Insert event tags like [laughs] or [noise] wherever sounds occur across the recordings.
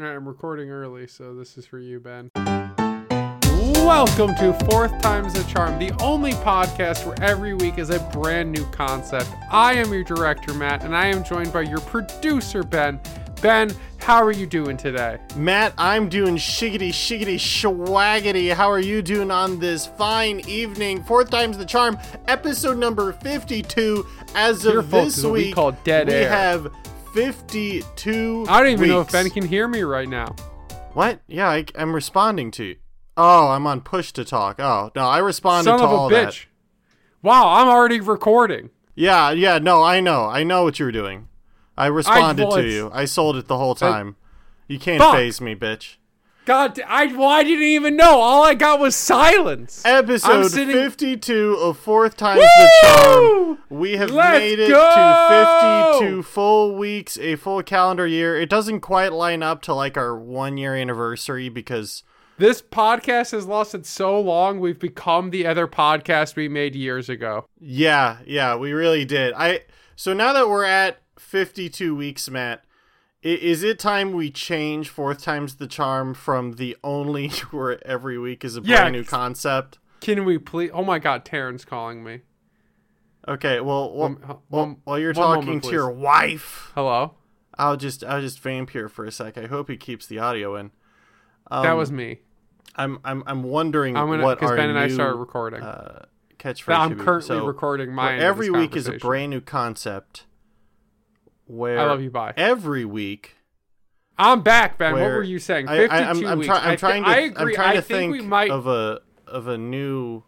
All right, I'm recording early, so this is for you, Ben. Welcome to Fourth Time's the Charm, the only podcast where every week is a brand new concept. I am your director, Matt, and I am joined by your producer, Ben. Ben, how are you doing today? Matt, I'm doing shiggity shiggity schwaggity. How are you doing on this fine evening? Fourth time's the charm, episode number 52. As of Your fault, this is what we call dead we air. have 52. I don't even know if. Ben can hear me right now. What? Yeah, I, am responding to you. Oh, I'm on push to talk. Oh no, I responded Son to of a bitch. that. Wow, I'm already recording. Yeah, yeah. No, I know. I know what you were doing. I responded well, to you. I sold it the whole time. you can't Fuck. phase me, bitch. God, I well, I didn't even know. All I got was silence. Episode sitting- 52 of Fourth Time's the Charm. We have Let's made it go! to 52 full weeks, a full calendar year. It doesn't quite line up to like our one year anniversary because, This podcast has lasted so long, we've become the other podcast we made years ago. yeah, yeah, we really did. I So now that we're at 52 weeks, Matt, is it time we change Fourth Time's the Charm from the only [laughs] where every week is a Yeah. brand new concept? Can we please? Oh my God, Taryn's calling me. Okay, well, well, well while you're talking moment, to your wife. Hello, I'll just I'll just vamp here for a sec. I hope he keeps the audio in. Um, that was me. I'm I'm I'm wondering I'm gonna what our Ben and I new, started recording. uh, catchphrase. I'm currently So, recording my where end of every week is a brand new concept. Where I love you. Bye. Every week, I'm back, Ben. what were you saying? I, I, I'm, I'm, weeks. try, I'm I trying to I agree. I'm trying I to think, think we might. of a of a new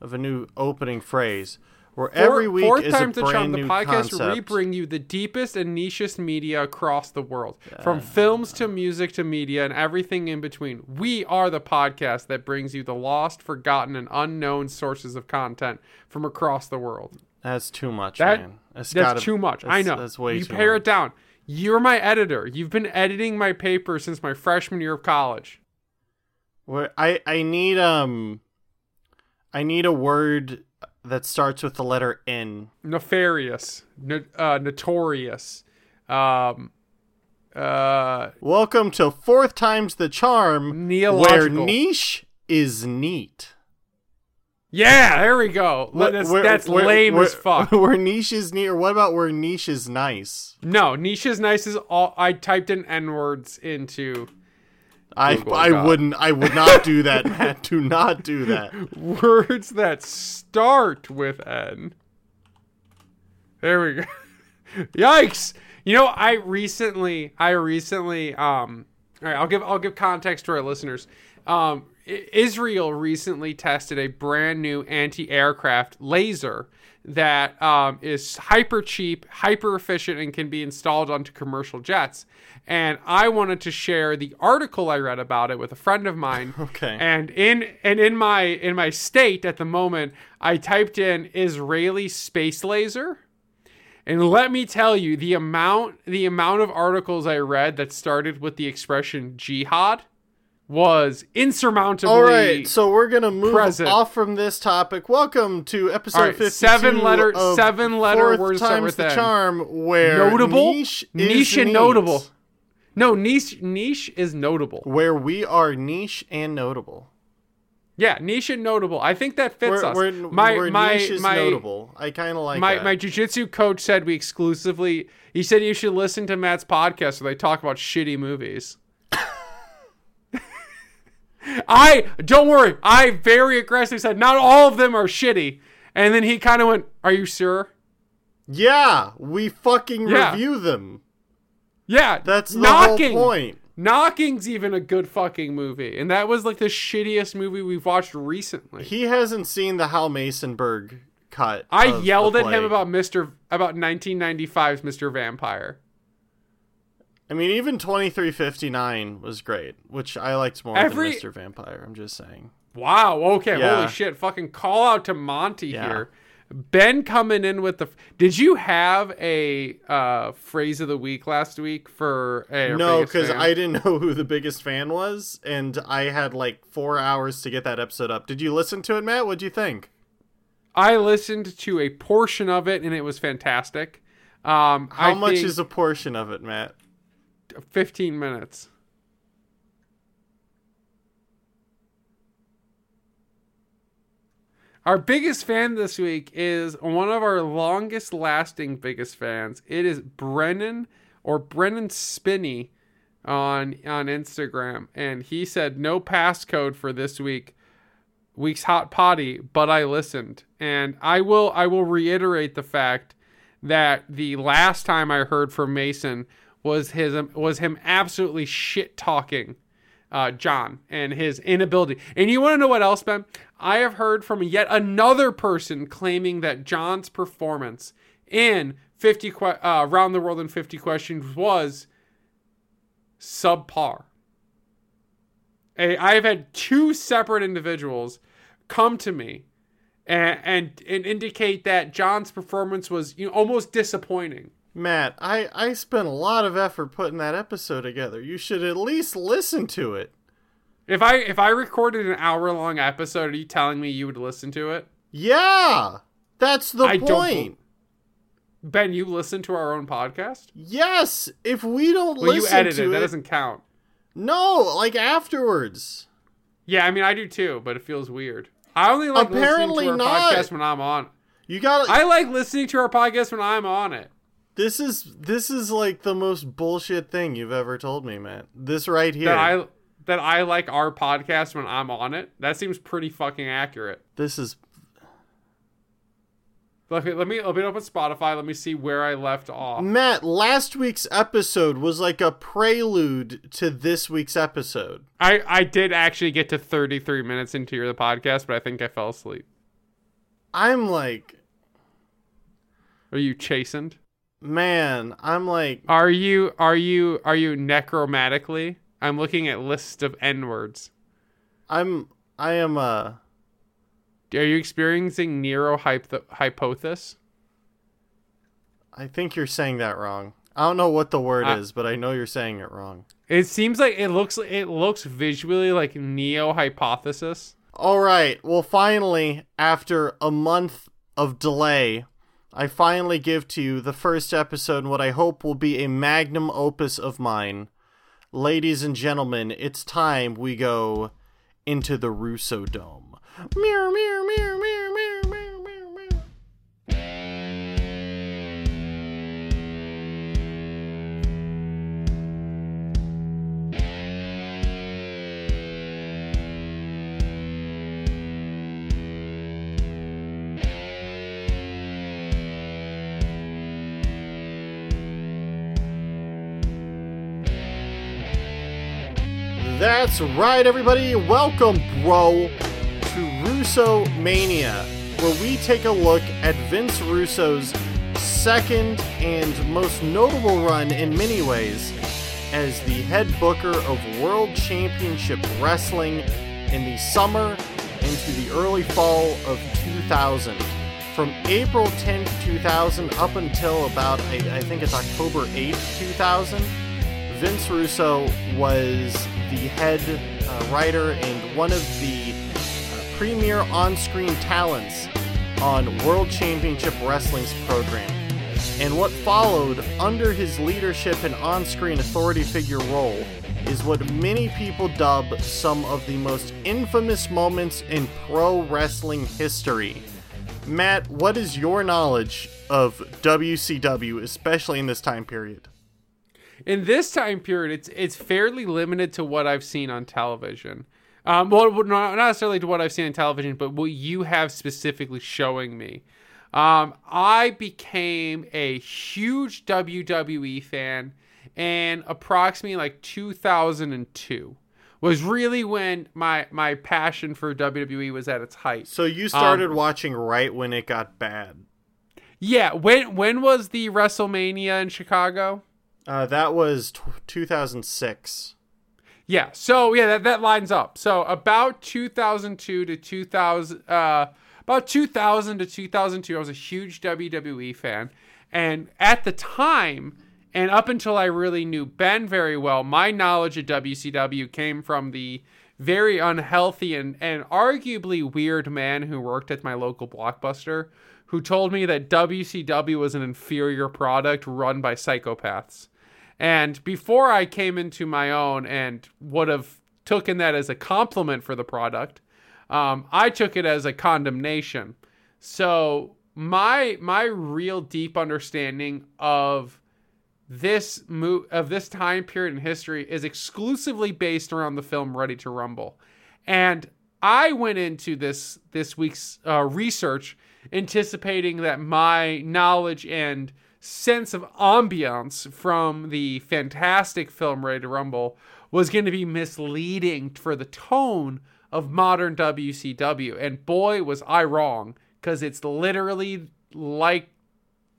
of a new opening phrase where Four- every week fourth is a time's the brand new The podcast where we concept. bring you the deepest and nichest media across the world, from films to music to media and everything in between. We are the podcast that brings you the lost, forgotten, and unknown sources of content from across the world. That's too much, That- man. That's, That's gotta- too much. I know. That's way you too pare much. it down. You're my editor. You've been editing my paper since my freshman year of college. I I need um I need a word that starts with the letter N. Nefarious, no, uh, notorious. Um, uh, Welcome to Fourth Time's the Charm, where niche is neat. Yeah, there we go. Wh- that's where- that's where- lame where- as fuck. [laughs] Where niche is neat, or what about where niche is nice? No, niche is nice is all. I typed in n words into I Google I Doc. wouldn't I would not do that, [laughs] Matt. Do not do that. [laughs] words that start with n. There we go. Yikes! You know, I recently, I recently, um, all right, I'll give, I'll give context to our listeners. Um, Israel recently tested a brand new anti-aircraft laser that um, is hyper cheap, hyper efficient, and can be installed onto commercial jets. And I wanted to share the article I read about it with a friend of mine. [laughs] Okay. And in and in my in my state at the moment, I typed in Israeli space laser. And let me tell you, the amount the amount of articles I read that started with the expression jihad was insurmountably All right, so we're gonna move present. off from this topic. Welcome to episode right, 52 seven letter- seven letter words Time's the. Charm, where notable niche, niche is and neat. notable. No, niche niche is notable. where we are niche and notable. Yeah, niche and notable. I think that fits Where, us. where, my where my niche is my notable. I kind of like my that. my jujitsu coach said we exclusively. He said you should listen to Matt's podcast where they talk about shitty movies. [coughs] I don't worry. I very aggressively said not all of them are shitty, and then he kind of went, "Are you sure?" yeah, we fucking Yeah. review them. Yeah, That's the knocking. whole point. Knocking's even a good fucking movie, and that was like the shittiest movie we've watched recently. He hasn't seen the Hal Masonberg cut. I yelled at him about Mister about 1995's Mister Vampire. I mean, even twenty three fifty nine was great, which I liked more Every- than Mr. Vampire. I'm just saying. Wow. Okay. Yeah. Holy shit. Fucking call out to Monty Yeah. here. Ben coming in with the. Did you have a uh, phrase of the week last week for a No, because I didn't [laughs] know who the biggest fan was, and I had like four hours to get that episode up. Did you listen to it, Matt? What'd you think? I listened to a portion of it and it was fantastic. Um, How I much think is a portion of it, Matt? 15 minutes. Our biggest fan this week is one of our longest lasting biggest fans. It is Brennan or Brennan Spinney on on Instagram and he said no passcode for this week week's hot potty, but I listened. And I will I will reiterate the fact that the last time I heard from Mason was his was him absolutely shit talking uh, John and his inability. And you want to know what else, Ben? I have heard from yet another person claiming that John's performance in 50 que- uh, around the world in 50 questions was subpar. I've had two separate individuals come to me and, and, and indicate that John's performance was you know, almost disappointing. Matt, I, I spent a lot of effort putting that episode together. You should at least listen to it. If I if I recorded an hour long episode, are you telling me you would listen to it? Yeah, that's the I don't point. Ben, you listen to our own podcast? yes, if we don't Well, you listen edited. to That it, doesn't count. no, like afterwards. Yeah, I mean I do too, but it feels weird. I only like Apparently listening to our not. podcast when I'm on. You got I like listening to our podcast when I'm on it. This is this is like the most bullshit thing you've ever told me, Matt. This right here. That I that I like our podcast when I'm on it. That seems pretty fucking accurate. this is Let me let me let me open Spotify. Let me see where I left off. Matt, last week's episode was like a prelude to this week's episode. I I did actually get to 33 minutes into your podcast, but I think I fell asleep. I'm like, Are you chastened? Man, I'm like, Are you are you are you necromatically? I'm looking at list of n words. I'm I am uh Are you experiencing neurohypothesis? I think you're saying that wrong. I don't know what the word I- is, but I know you're saying it wrong. It seems like it looks it looks visually like neo hypothesis. All right. Well, finally, after a month of delay, I finally give to you the first episode in what I hope will be a magnum opus of mine. Ladies and gentlemen, it's time we go into the Russo Dome. Mirror, mirror, mirror, mirror, mirror, That's right, everybody. Welcome, bro, to Russo Mania, where we take a look at Vince Russo's second and most notable run in many ways as the head booker of World Championship Wrestling in the summer into the early fall of 2000. From April 10th, 2000 up until about, I think it's October 8th, 2000. Vince Russo was the head uh, writer and one of the uh, premier on screen talents on World Championship Wrestling's program. And what followed under his leadership and on screen authority figure role is what many people dub some of the most infamous moments in pro wrestling history. Matt, what is your knowledge of WCW, especially in this time period? In this time period, it's it's fairly limited to what I've seen on television. Um, well, not not necessarily to what I've seen on television, but what you have specifically showing me. Um, I became a huge WWE fan, and approximately like 2002 was really when my my passion for WWE was at its height. So you started watching right when it got bad. Yeah, when when was the WrestleMania in Chicago? Uh, that was t- 2006. Yeah. So yeah, that, that lines up. So about 2002 to 2000, uh, about 2000 to 2002, I was a huge WWE fan, and at the time, and up until I really knew Ben very well, my knowledge of WCW came from the very unhealthy and, and arguably weird man who worked at my local blockbuster who told me that WCW was an inferior product run by psychopaths. And before I came into my own and would have taken that as a compliment for the product, Um, I took it as a condemnation. So my my real deep understanding of this mo- of this time period in history is exclusively based around the film Ready to Rumble, and I went into this this week's uh, research anticipating that my knowledge and sense of ambiance from the fantastic film Ready to Rumble was going to be misleading for the tone of modern WCW. And boy, was I wrong, because it's literally like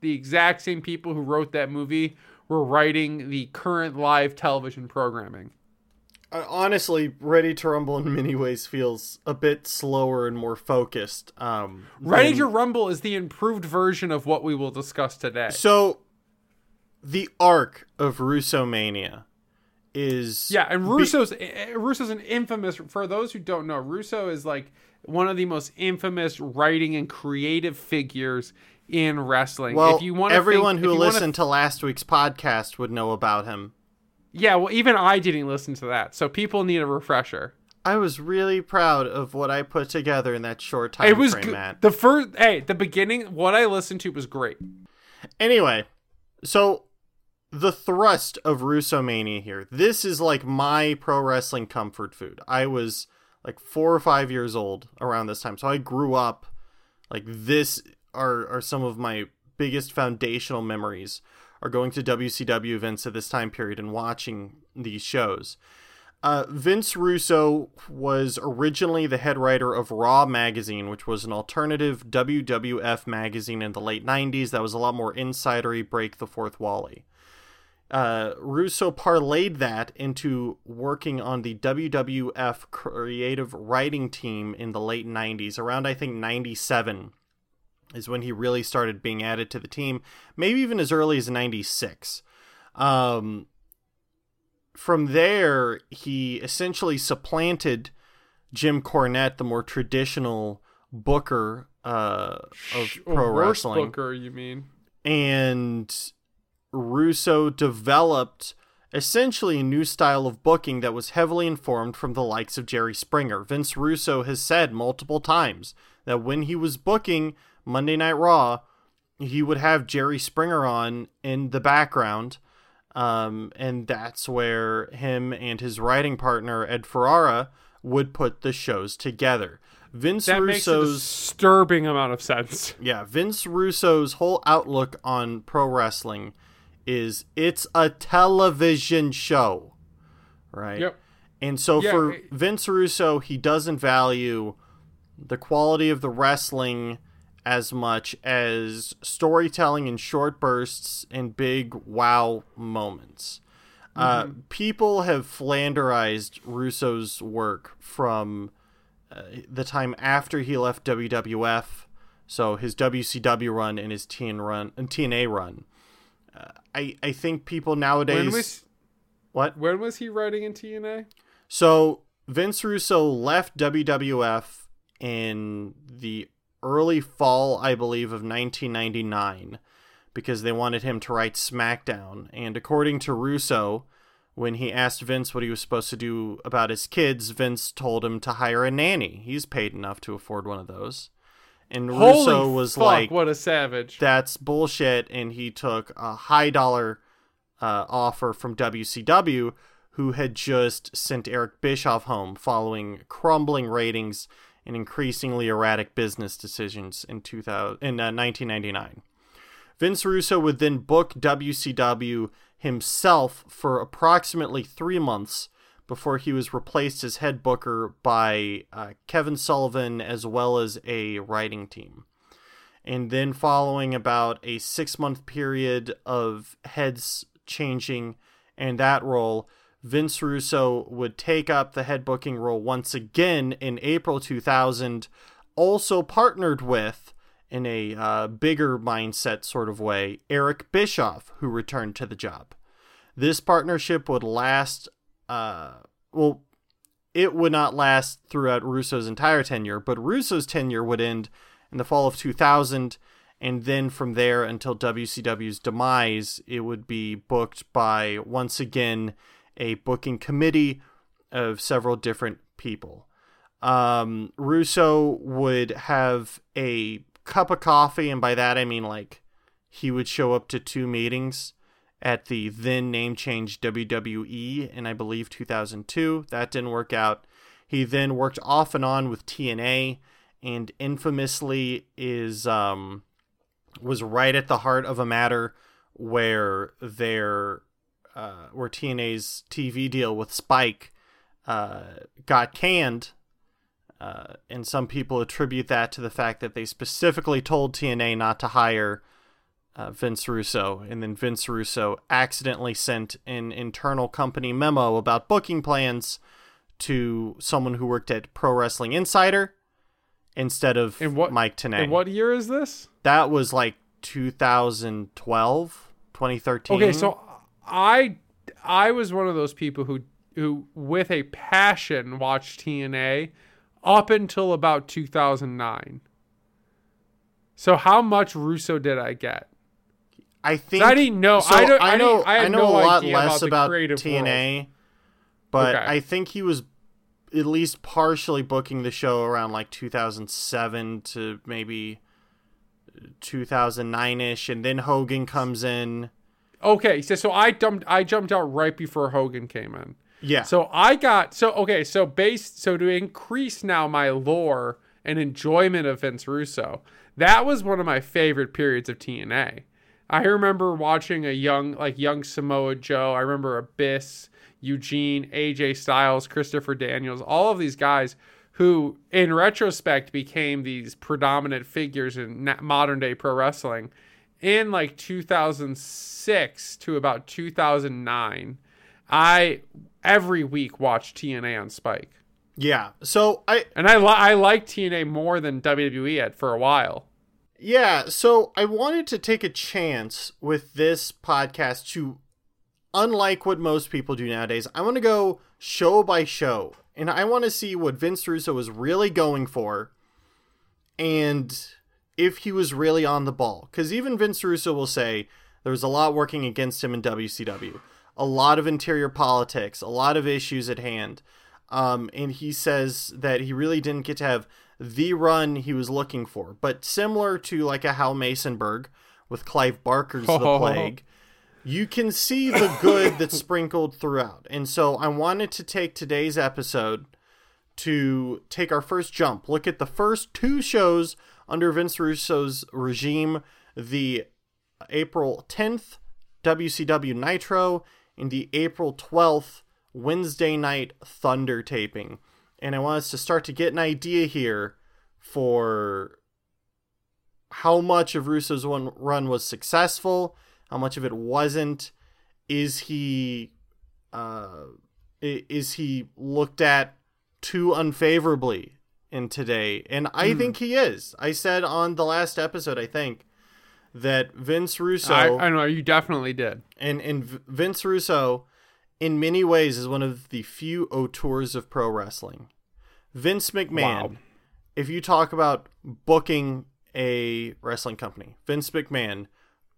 the exact same people who wrote that movie were writing the current live television programming. Uh, honestly, Ready to Rumble in many ways feels a bit slower and more focused. Um, Ready than- to Rumble is the improved version of what we will discuss today. So, the arc of Russo Mania is Yeah, and be- Russo's eh, Russo's an infamous. For those who don't know, Russo is like one of the most infamous writing and creative figures in wrestling. well, if you want everyone think, who if you wanna- listened to last week's podcast would know about him. Yeah, well, even I didn't listen to that, so people need a refresher. I was really proud of what I put together in that short time It was frame. Matt. the first. Hey, the beginning. What I listened to was great. Anyway, so the thrust of Russo Mania here. This is like my pro wrestling comfort food. I was like four or five years old around this time, so I grew up like this. Are are some of my biggest foundational memories are going to WCW events at this time period and watching these shows. Uh, Vince Russo was originally the head writer of Raw magazine, which was an alternative WWF magazine in the late 90s that was a lot more insidery, break the fourth wally. Uh, Russo parlayed that into working on the WWF creative writing team in the late 90s, around I think 97 is when he really started being added to the team, maybe even as early as 96. Um, from there, he essentially supplanted Jim Cornette, the more traditional booker uh, of pro wrestling, Booker, you mean? and Russo developed essentially a new style of booking that was heavily informed from the likes of Jerry Springer. Vince Russo has said multiple times that when he was booking Monday Night Raw, he would have Jerry Springer on in the background. Um, and that's where him and his writing partner, Ed Ferrara, would put the shows together. Vince That makes a Russo's disturbing amount of sense. yeah, Vince Russo's whole outlook on pro wrestling is it's a television show, right? Yep. And so Yeah, for it- Vince Russo, he doesn't value the quality of the wrestling as much as storytelling in short bursts and big wow moments. Uh, Mm-hmm. people have flanderized Russo's work from uh, the time after he left WWF, so his WCW run and his TN run and TNA run. Uh, I I think people nowadays When was what when was he writing in TNA? so Vince Russo left WWF in the early fall, I believe, of 1999 because they wanted him to write SmackDown. And according to Russo, when he asked Vince what he was supposed to do about his kids, Vince told him to hire a nanny. He's paid enough to afford one of those. And Russo was fuck, like, what a savage. that's bullshit and he took a high dollar uh, offer from WCW who had just sent Eric Bischoff home following crumbling ratings and increasingly erratic business decisions in 2000 in uh, 1999. Vince Russo would then book WCW himself for approximately 3 months before he was replaced as head booker by uh, Kevin Sullivan as well as a writing team and then following about a six month period of heads changing and that role, Vince Russo would take up the head booking role once again in April 2000, also partnered with, in a uh, bigger mindset sort of way, Eric Bischoff, who returned to the job. This partnership would last, uh, well, it would not last throughout Russo's entire tenure, but Russo's tenure would end in the fall of 2000 and then from there until WCW's demise it would be booked by once again a booking committee of several different people. Um, Russo would have a cup of coffee, and by that I mean like he would show up to two meetings at the then name change WWE in I believe 2002. That didn't work out. He then worked off and on with TNA, and infamously is um, was right at the heart of a matter where their uh, where TNA's TV deal with Spike uh, got canned uh, and some people attribute that to the fact that they specifically told TNA not to hire uh, Vince Russo, and then Vince Russo accidentally sent an internal company memo about booking plans to someone who worked at Pro Wrestling Insider instead of In what- Mike Tenay. And what year is this? that was like 2012, 2013. Okay, so I I was one of those people who who with a passion watched TNA up until about 2009. So how much Russo did I get? I think I didn't know- So I don't- I know. I had know no a lot less about about TNA, but Okay. I think he was at least partially booking the show around like 2007 to maybe 2009 ish, and then Hogan comes in. Okay, so so I jumped I jumped out right before Hogan came in. Yeah. So I got so okay, so based so to increase now my lore and enjoyment of Vince Russo, that was one of my favorite periods of TNA. I remember watching a young like young Samoa Joe. I remember Abyss, Eugene, AJ Styles, Christopher Daniels, all of these guys who in retrospect became these predominant figures in modern day pro wrestling in like 2006 to about 2009 i every week watched tna on spike yeah. So I and i li- i liked tna more than wwe had for a while Yeah, so I wanted to take a chance with this podcast to, unlike what most people do nowadays, I want to go show by show. And I want to see what Vince Russo was really going for and if he was really on the ball. Because even Vince Russo will say there was a lot working against him in WCW, a lot of interior politics, a lot of issues at hand. Um, and he says that he really didn't get to have the run he was looking for. But similar to like a Hal Masonberg with Clive Barker's The [laughs] Plague, you can see the good that's sprinkled throughout. And so I wanted to take today's episode to take our first jump, look at the first two shows under Vince Russo's regime the April 10th WCW Nitro and the April 12th Wednesday night Thunder taping. And I want us to start to get an idea here for how much of Russo's one run was successful, how much of it wasn't. Is he uh, is he looked at too unfavorably in today? And I think he is. I said on the last episode, I think that Vince Russo I, I know you definitely did and and V- Vince Russo, in many ways, is one of the few auteurs of pro wrestling. Vince McMahon, Wow. if you talk about booking a wrestling company, Vince McMahon,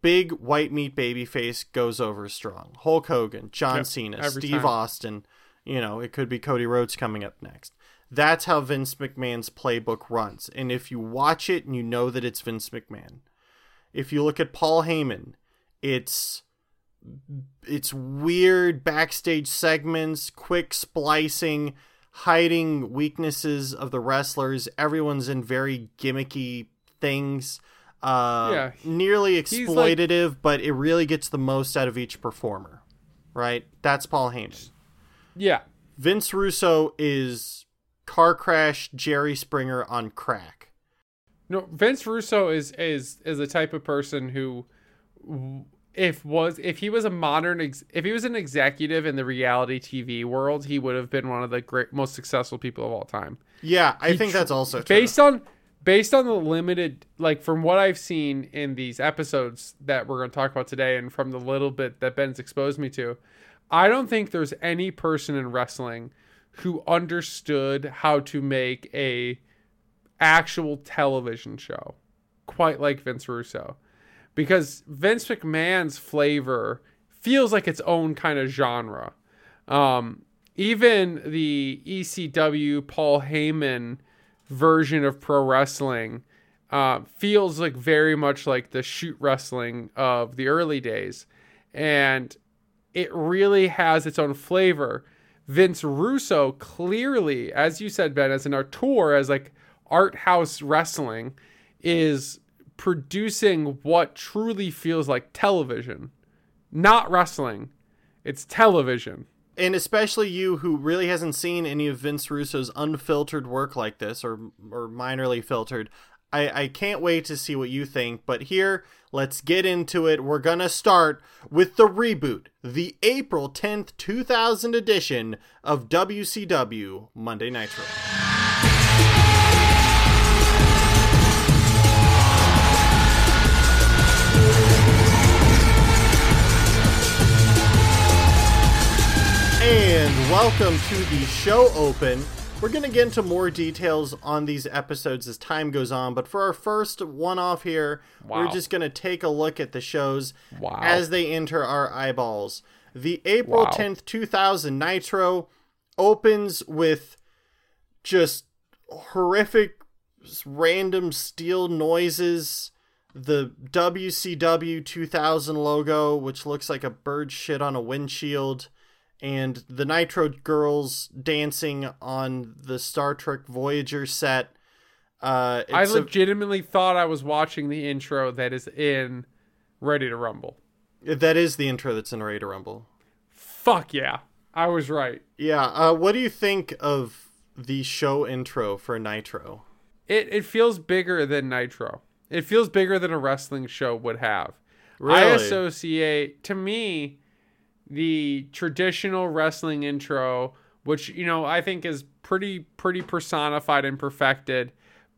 big white meat baby face goes over strong. Hulk Hogan, John Yep, Cena, Steve time. Austin. You know, it could be Cody Rhodes coming up next. That's how Vince McMahon's playbook runs. And if you watch it and you know that it's Vince McMahon, if you look at Paul Heyman, it's it's weird backstage segments, quick splicing, hiding weaknesses of the wrestlers. Everyone's in very gimmicky things. Uh, Yeah. nearly like- exploitative, but it really gets the most out of each performer. Right? That's Paul Heyman. yeah Vince Russo is car crash Jerry Springer on crack. No, Vince Russo is is is the type of person who, if was if he was a modern ex, if he was an executive in the reality TV world, he would have been one of the great most successful people of all time. Yeah, I think tr- that's also true. Based on based on the limited like from what I've seen in these episodes that we're going to talk about today, and from the little bit that Ben's exposed me to, I don't think there's any person in wrestling who understood how to make a actual television show quite like Vince Russo. Because Vince McMahon's flavor feels like its own kind of genre. Um, even the ECW Paul Heyman version of pro wrestling uh, feels like very much like the shoot wrestling of the early days, and it really has its own flavor. Vince Russo clearly, as you said, Ben, as an auteur, as like art house wrestling, is producing what truly feels like television, not wrestling. It's television. And especially you who really hasn't seen any of Vince Russo's unfiltered work like this or or minorly filtered. I, I can't wait to see what you think, but here, let's get into it. We're gonna start with the reboot, the April 10th, 2000 edition of WCW Monday Nitro. And welcome to the show open. We're going to get into more details on these episodes as time goes on, but for our first one off here, Wow. we're just going to take a look at the shows Wow. as they enter our eyeballs. The April Wow. 10th, 2000 Nitro opens with just horrific random steel noises the WCW 2000 logo which looks like a bird shit on a windshield and the Nitro girls dancing on the Star Trek Voyager set uh I it's a- legitimately thought I was watching the intro that is in Ready to Rumble. that is the intro that's in Ready to Rumble Fuck yeah. I was right. yeah uh what do you think of the show intro for Nitro It it feels bigger than Nitro. It feels bigger than a wrestling show would have. Really? I associate to me the traditional wrestling intro, which you know I think is pretty pretty personified and perfected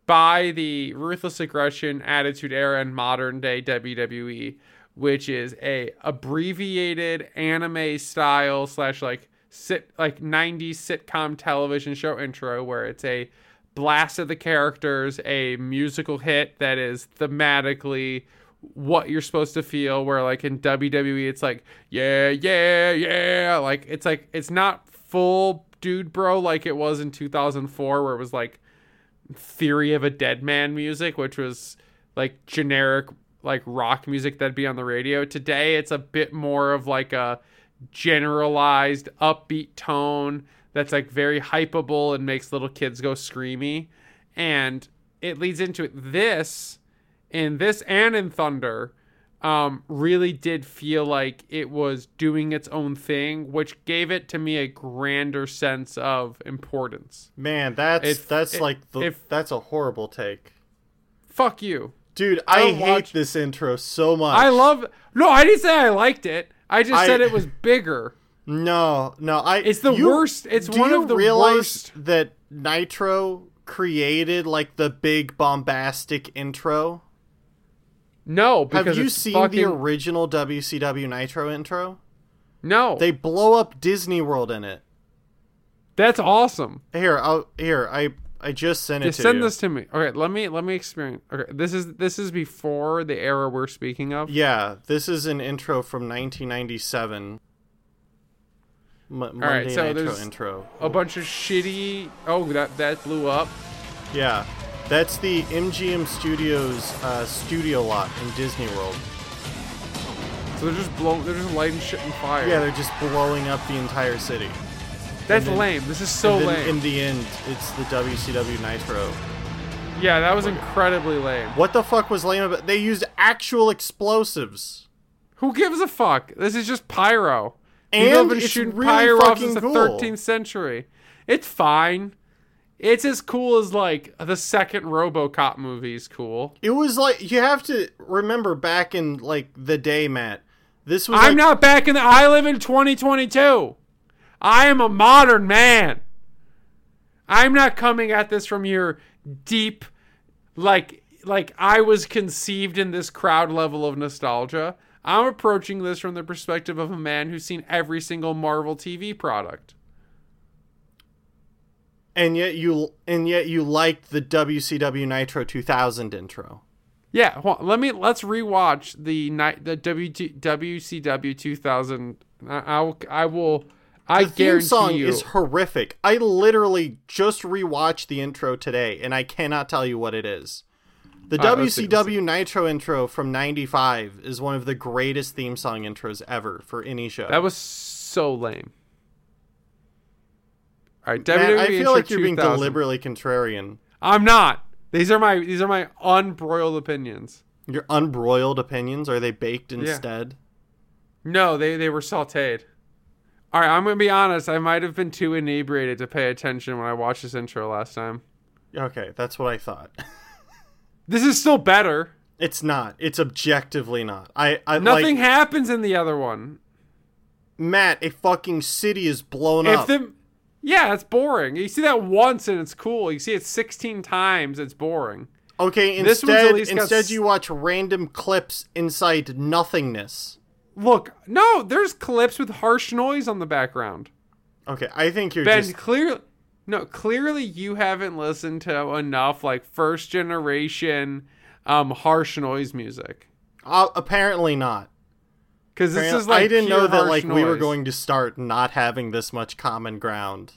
by the ruthless aggression attitude era and modern day WWE, which is a abbreviated anime style slash like sit like 90s sitcom television show intro where it's a blast of the characters, a musical hit that is thematically what you're supposed to feel where like in WWE it's like yeah yeah yeah like it's like it's not full dude bro like it was in 2004 where it was like theory of a dead man music which was like generic like rock music that'd be on the radio. Today it's a bit more of like a generalized upbeat tone that's like very hypeable and makes little kids go screamy. And it leads into it. This in this and in thunder um, really did feel like it was doing its own thing which gave it to me a grander sense of importance Man, that's that's like the, if- that's a horrible take. fuck you Dude, I I, hate watch- this intro so much. i love no i didn't say i liked it i just I- said it was bigger No, no, I It's the you- worst- it's one of the realize worst- that Nitro created like the big bombastic intro? No because Have you seen fucking, the original WCW Nitro intro? no They blow up Disney World in it. that's awesome Here, I'll here, I I just sent it Just to send you. this to me. Okay, let me let me experience. Okay, this is this is before the era we're speaking of. Yeah, this is an intro from 1997. M- Monday so Nitro there's- intro. A bunch of shitty. Oh, that that blew up. Yeah, that's the MGM Studios uh, studio lot in Disney World. So they're just blowing. They're just lighting shit on fire. Yeah, they're just blowing up the entire city. that's then- lame. This is so lame. in the end, it's the WCW Nitro. yeah, that was incredibly lame. What the fuck was lame about? They used actual explosives. Who gives a fuck? This is just pyro. And have been it's shooting really pyro fucking since the cool. 13th century. It's fine. It's as cool as like the second RoboCop movie is cool. It was like you have to remember back in like the day, Matt. This was I'm like, not back in the. I live in 2022. I am a modern man. I'm not coming at this from your deep, like, like I was conceived in this crowd level of nostalgia. I'm approaching this from the perspective of a man who's seen every single Marvel TV product. And yet you and yet you liked the WCW Nitro 2000 intro. Yeah, on, let me let's rewatch the night the WCW 2000. I, I'll I will I the theme guarantee song you. is horrific. I literally just rewatched the intro today, and I cannot tell you what it is. The right, let's see, let's WCW Nitro intro from '95 is one of the greatest theme song intros ever for any show. that was so lame. All right, Man, WWE I feel like you're being deliberately contrarian. I'm not. These are my these are my unbroiled opinions. Your unbroiled opinions are they baked instead? No, they they were sautéed. All right, I'm gonna be honest. I might have been too inebriated to pay attention when I watched this intro last time. Okay, that's what I thought. [laughs] This is still better. It's not. It's objectively not. I, I Nothing like happens in the other one. Matt. A fucking city is blown If up. the yeah, it's boring. You see that once and it's cool. You see it 16 times, it's boring. okay, This instead got instead you watch random clips inside nothingness. Look, no, there's clips with harsh noise on the background. Okay, I think you're Ben, just clearly, no, clearly you haven't listened to enough like first generation um harsh noise music. uh, apparently not. Because this is like I didn't know that like we were going to start not having this much common ground.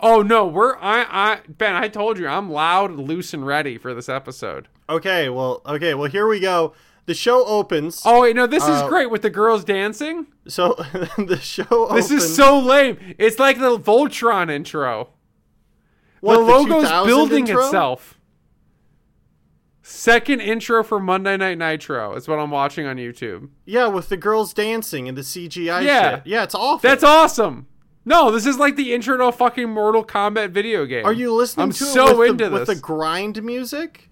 Oh no, we're I I Ben. I told you I'm loud, loose, and ready for this episode. Okay, well, okay, well here we go. The show opens. Oh wait, no, this is Uh, great with the girls dancing. So [laughs] the show This opens. is so lame. It's like the Voltron intro. What, the logo's building intro? itself. Second intro for Monday Night Nitro is what I'm watching on YouTube. Yeah, with the girls dancing and the CGI yeah. Shit. Yeah, it's awful. That's awesome. No, this is like the intro to a fucking Mortal Kombat video game. Are you listening I'm so with into the, this. with the grind music?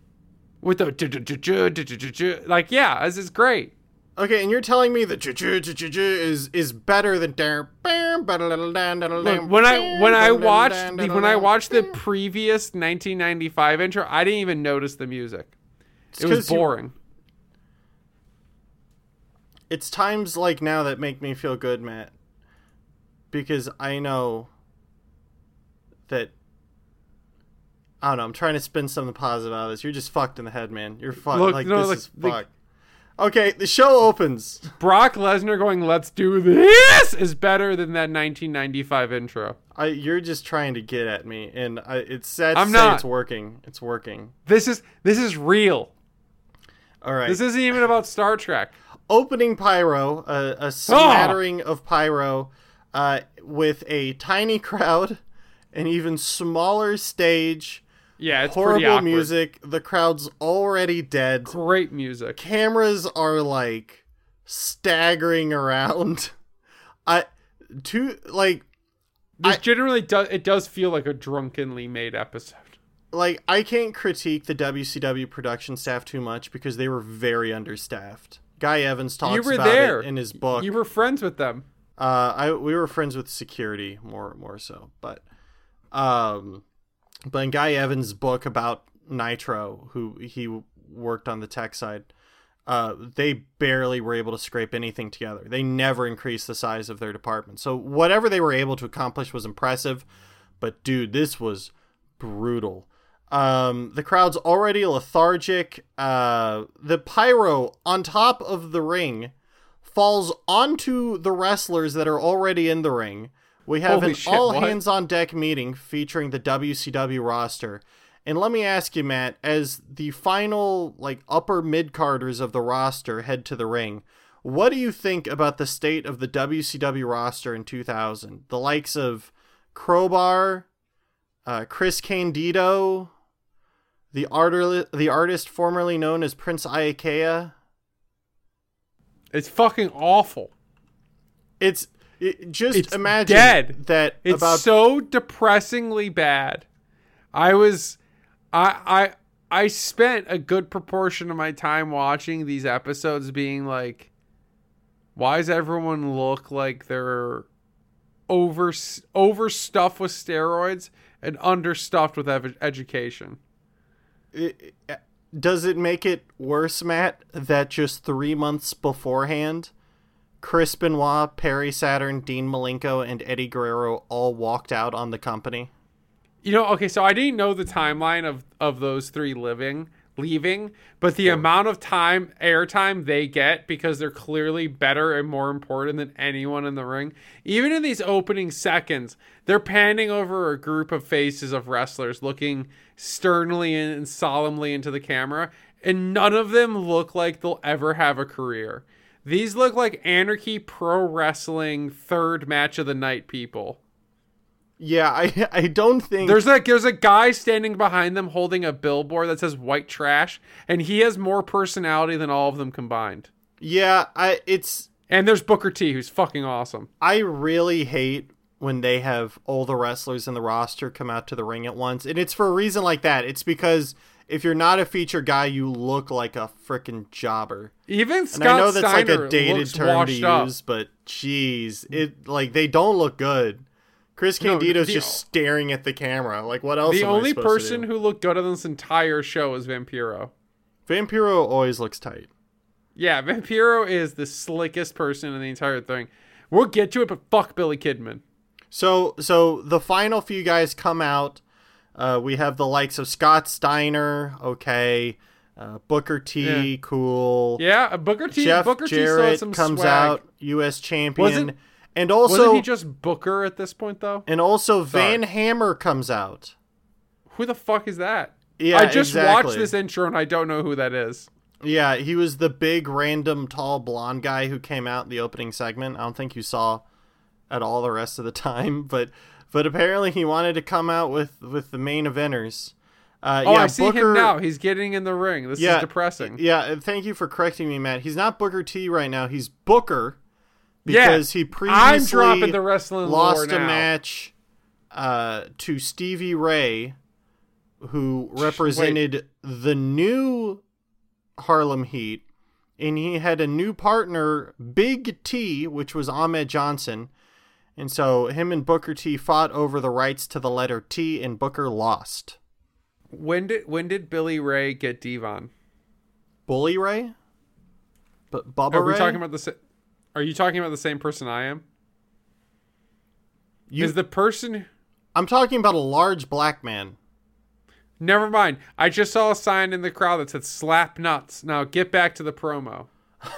With the like yeah, this is great. Okay, and you're telling me that is is better than Look, when I when I watched the, when I watched the previous 1995 intro, I didn't even notice the music. It was 'cause you- boring. It's times like now that make me feel good, Matt. Because I know that I don't know, I'm trying to spin something positive out of this. You're just fucked in the head, man. You're fucked. Look, like no, this like- is fucked. Okay, the show opens. Brock Lesnar going "Let's do this" is better than that 1995 intro. I, you're just trying to get at me, and I, it's sad to I'm say not. it's working. It's working. This is this is real. All right. This isn't even about Star Trek. opening pyro, a, a smattering of pyro, uh, with a tiny crowd, an even smaller stage, Yeah, it's horrible music. The crowd's already dead. Great music. Cameras are like staggering around. [laughs] I two like This I- generally does it does feel like a drunkenly made episode. Like I can't critique the WCW production staff too much because they were very understaffed. Guy Evans talks you were about there it in his book. You were friends with them. Uh, I we were friends with security more more so, but um, but in Guy Evans' book about Nitro, who he worked on the tech side, uh, they barely were able to scrape anything together. They never increased the size of their department. So whatever they were able to accomplish was impressive, but dude, this was brutal. Um, the crowd's already lethargic. Uh, the pyro on top of the ring falls onto the wrestlers that are already in the ring. We have Holy an shit, all what? hands on deck meeting featuring the WCW roster. And let me ask you, Matt, as the final like upper mid carders of the roster head to the ring, what do you think about the state of the WCW roster in 2000? The likes of Crowbar, uh, Chris Candido, the arter- the artist formerly known as Prince Iaukea. It's fucking awful. It's it, just It's imagine dead. that It's about so depressingly bad. I was I I I spent a good proportion of my time watching these episodes being like why does everyone look like they're over overstuffed with steroids and understuffed with ev- education? Does it make it worse, Matt, that just three months beforehand, Chris Benoit, Perry Saturn, Dean Malenko, and Eddie Guerrero all walked out on the company? You know, okay, so I didn't know the timeline of of those three living leaving, but the amount of time airtime they get because they're clearly better and more important than anyone in the ring. Even in these opening seconds, they're panning over a group of faces of wrestlers looking sternly and solemnly into the camera, and none of them look like they'll ever have a career. These look like anarchy pro wrestling third match of the night people. Yeah, I [laughs] I don't think There's like there's a guy standing behind them holding a billboard that says white trash, and he has more personality than all of them combined. Yeah, I it's And there's Booker T, who's fucking awesome. I really hate when they have all the wrestlers in the roster come out to the ring at once. And it's for a reason like that. It's because if you're not a feature guy, you look like a freaking jobber. Even Scott And I know that's Steiner like a dated term to washed up. use, but jeez, it like they don't look good. Chris No, Candido's the- just staring at the camera. Like what else? The only person who looked good on this entire show is Vampiro. Vampiro always looks tight. Yeah, Vampiro is the slickest person in the entire thing. We'll get to it, but fuck Billy Kidman. So so the final few guys come out. Uh, we have the likes of Scott Steiner, okay, uh, Booker T, Yeah. cool. Yeah, Booker T. Jeff Booker T Jarrett some comes swag. out, U.S. champion, Wasn't- and Wasn't also he just Booker at this point though? and also Sorry. Van Hammer comes out. Who the fuck is that? Yeah, I just exactly. watched this intro and I don't know who that is. Yeah, he was the big, random, tall, blonde guy who came out in the opening segment. I don't think you saw at all the rest of the [laughs] time, but but apparently he wanted to come out with with the main eventers. Uh, Oh, yeah, I see Booker, him now. He's getting in the ring. This Yeah, is depressing. Yeah, thank you for correcting me, Matt. He's not Booker T right now. He's Booker Yeah, because he I'm previously dropping the wrestling lost a match uh, to Stevie Ray, who represented the new Harlem Heat, and he had a new partner, Big T, which was Ahmed Johnson. And so him and Booker T fought over the rights to the letter T, and Booker lost. When did when did Billy Ray get Devon? Bully Ray? But Bubba Are we Ray? talking about the? Are you talking about the same person I am? You- is the person? I'm talking about a large black man. Never mind. I just saw a sign in the crowd that said "slap nuts." Now get back to the promo. [laughs]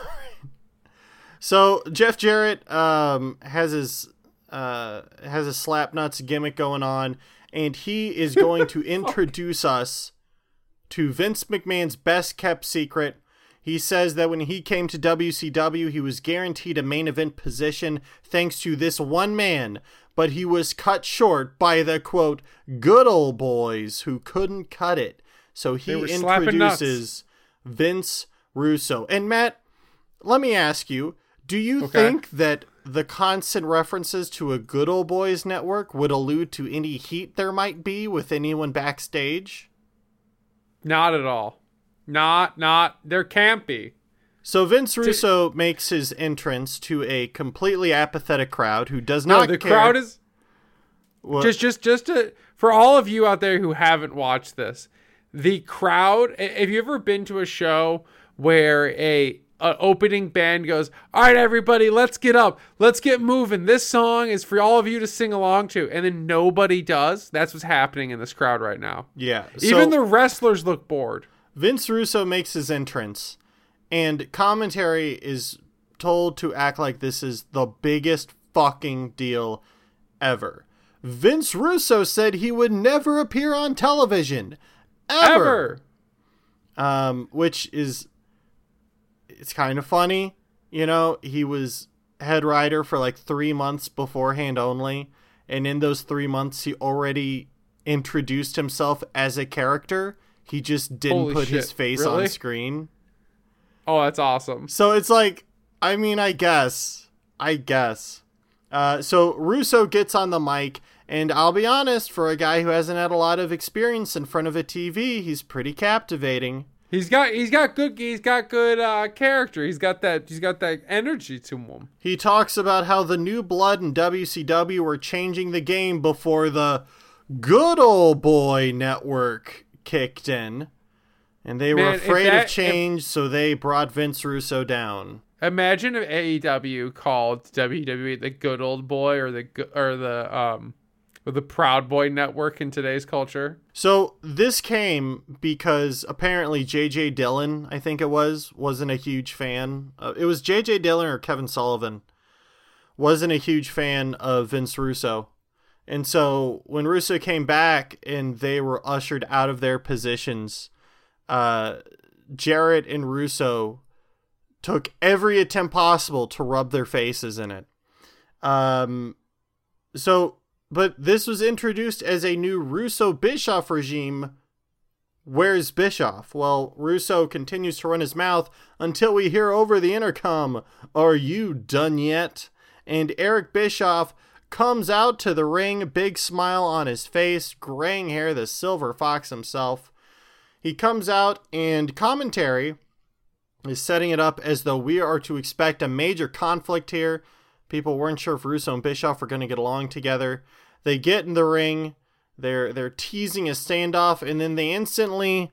So Jeff Jarrett um, has his uh, has a slap nuts gimmick going on, and he is going to [laughs] introduce us to Vince McMahon's best kept secret. He says that when he came to WCW, he was guaranteed a main event position thanks to this one man, but he was cut short by the quote good old boys who couldn't cut it. So he They were slapping nuts. introduces Vince Russo. And Matt, let me ask you, do you Okay. think that the constant references to a good old boys network would allude to any heat there might be with anyone backstage? Not at all. Not not. There can't be. So Vince Russo makes his entrance to a completely apathetic crowd who does not. No, the care. crowd is What- just just just to for all of you out there who haven't watched this the crowd have you ever been to a show where a, a opening band goes all right everybody let's get up let's get moving this song is for all of you to sing along to and then nobody does that's what's happening in this crowd right now yeah. even the wrestlers look bored Vince Russo makes his entrance, and commentary is told to act like this is the biggest fucking deal ever. Vince Russo said he would never appear on television. Ever. ever um, which is it's kind of funny. You know, he was head writer for like three months beforehand only, and in those three months, he already introduced himself as a character. He just didn't Holy put his face really? on screen. oh that's awesome So it's like, I mean, I guess, I guess. Uh, so Russo gets on the mic, and I'll be honest, for a guy who hasn't had a lot of experience in front of a TV, he's pretty captivating. he's got he's got good he's got good uh character he's got that he's got that energy to him He talks about how the new blood in WCW were changing the game before the good old boy network kicked in. And they were Man, if afraid that- of if- change, so they brought Vince Russo down. Imagine if AEW called WWE the good old boy or the or the um With the Proud Boy network in today's culture. So this came because apparently J.J. Dillon, I think it was, wasn't a huge fan. It was J.J. Dillon or Kevin Sullivan, wasn't a huge fan of Vince Russo. And so when Russo came back and they were ushered out of their positions, uh, Jarrett and Russo took every attempt possible to rub their faces in it. Um, so, but this was introduced as a new Russo Bischoff regime. Where's Bischoff? Well, Russo continues to run his mouth until we hear over the intercom, Are you done yet? And Eric Bischoff comes out to the ring, big smile on his face, graying hair, the silver fox himself. He comes out, and commentary is setting it up as though we are to expect a major conflict here. People weren't sure if Russo and Bischoff were going to get along together. They get in the ring, they're they're teasing a standoff, and then they instantly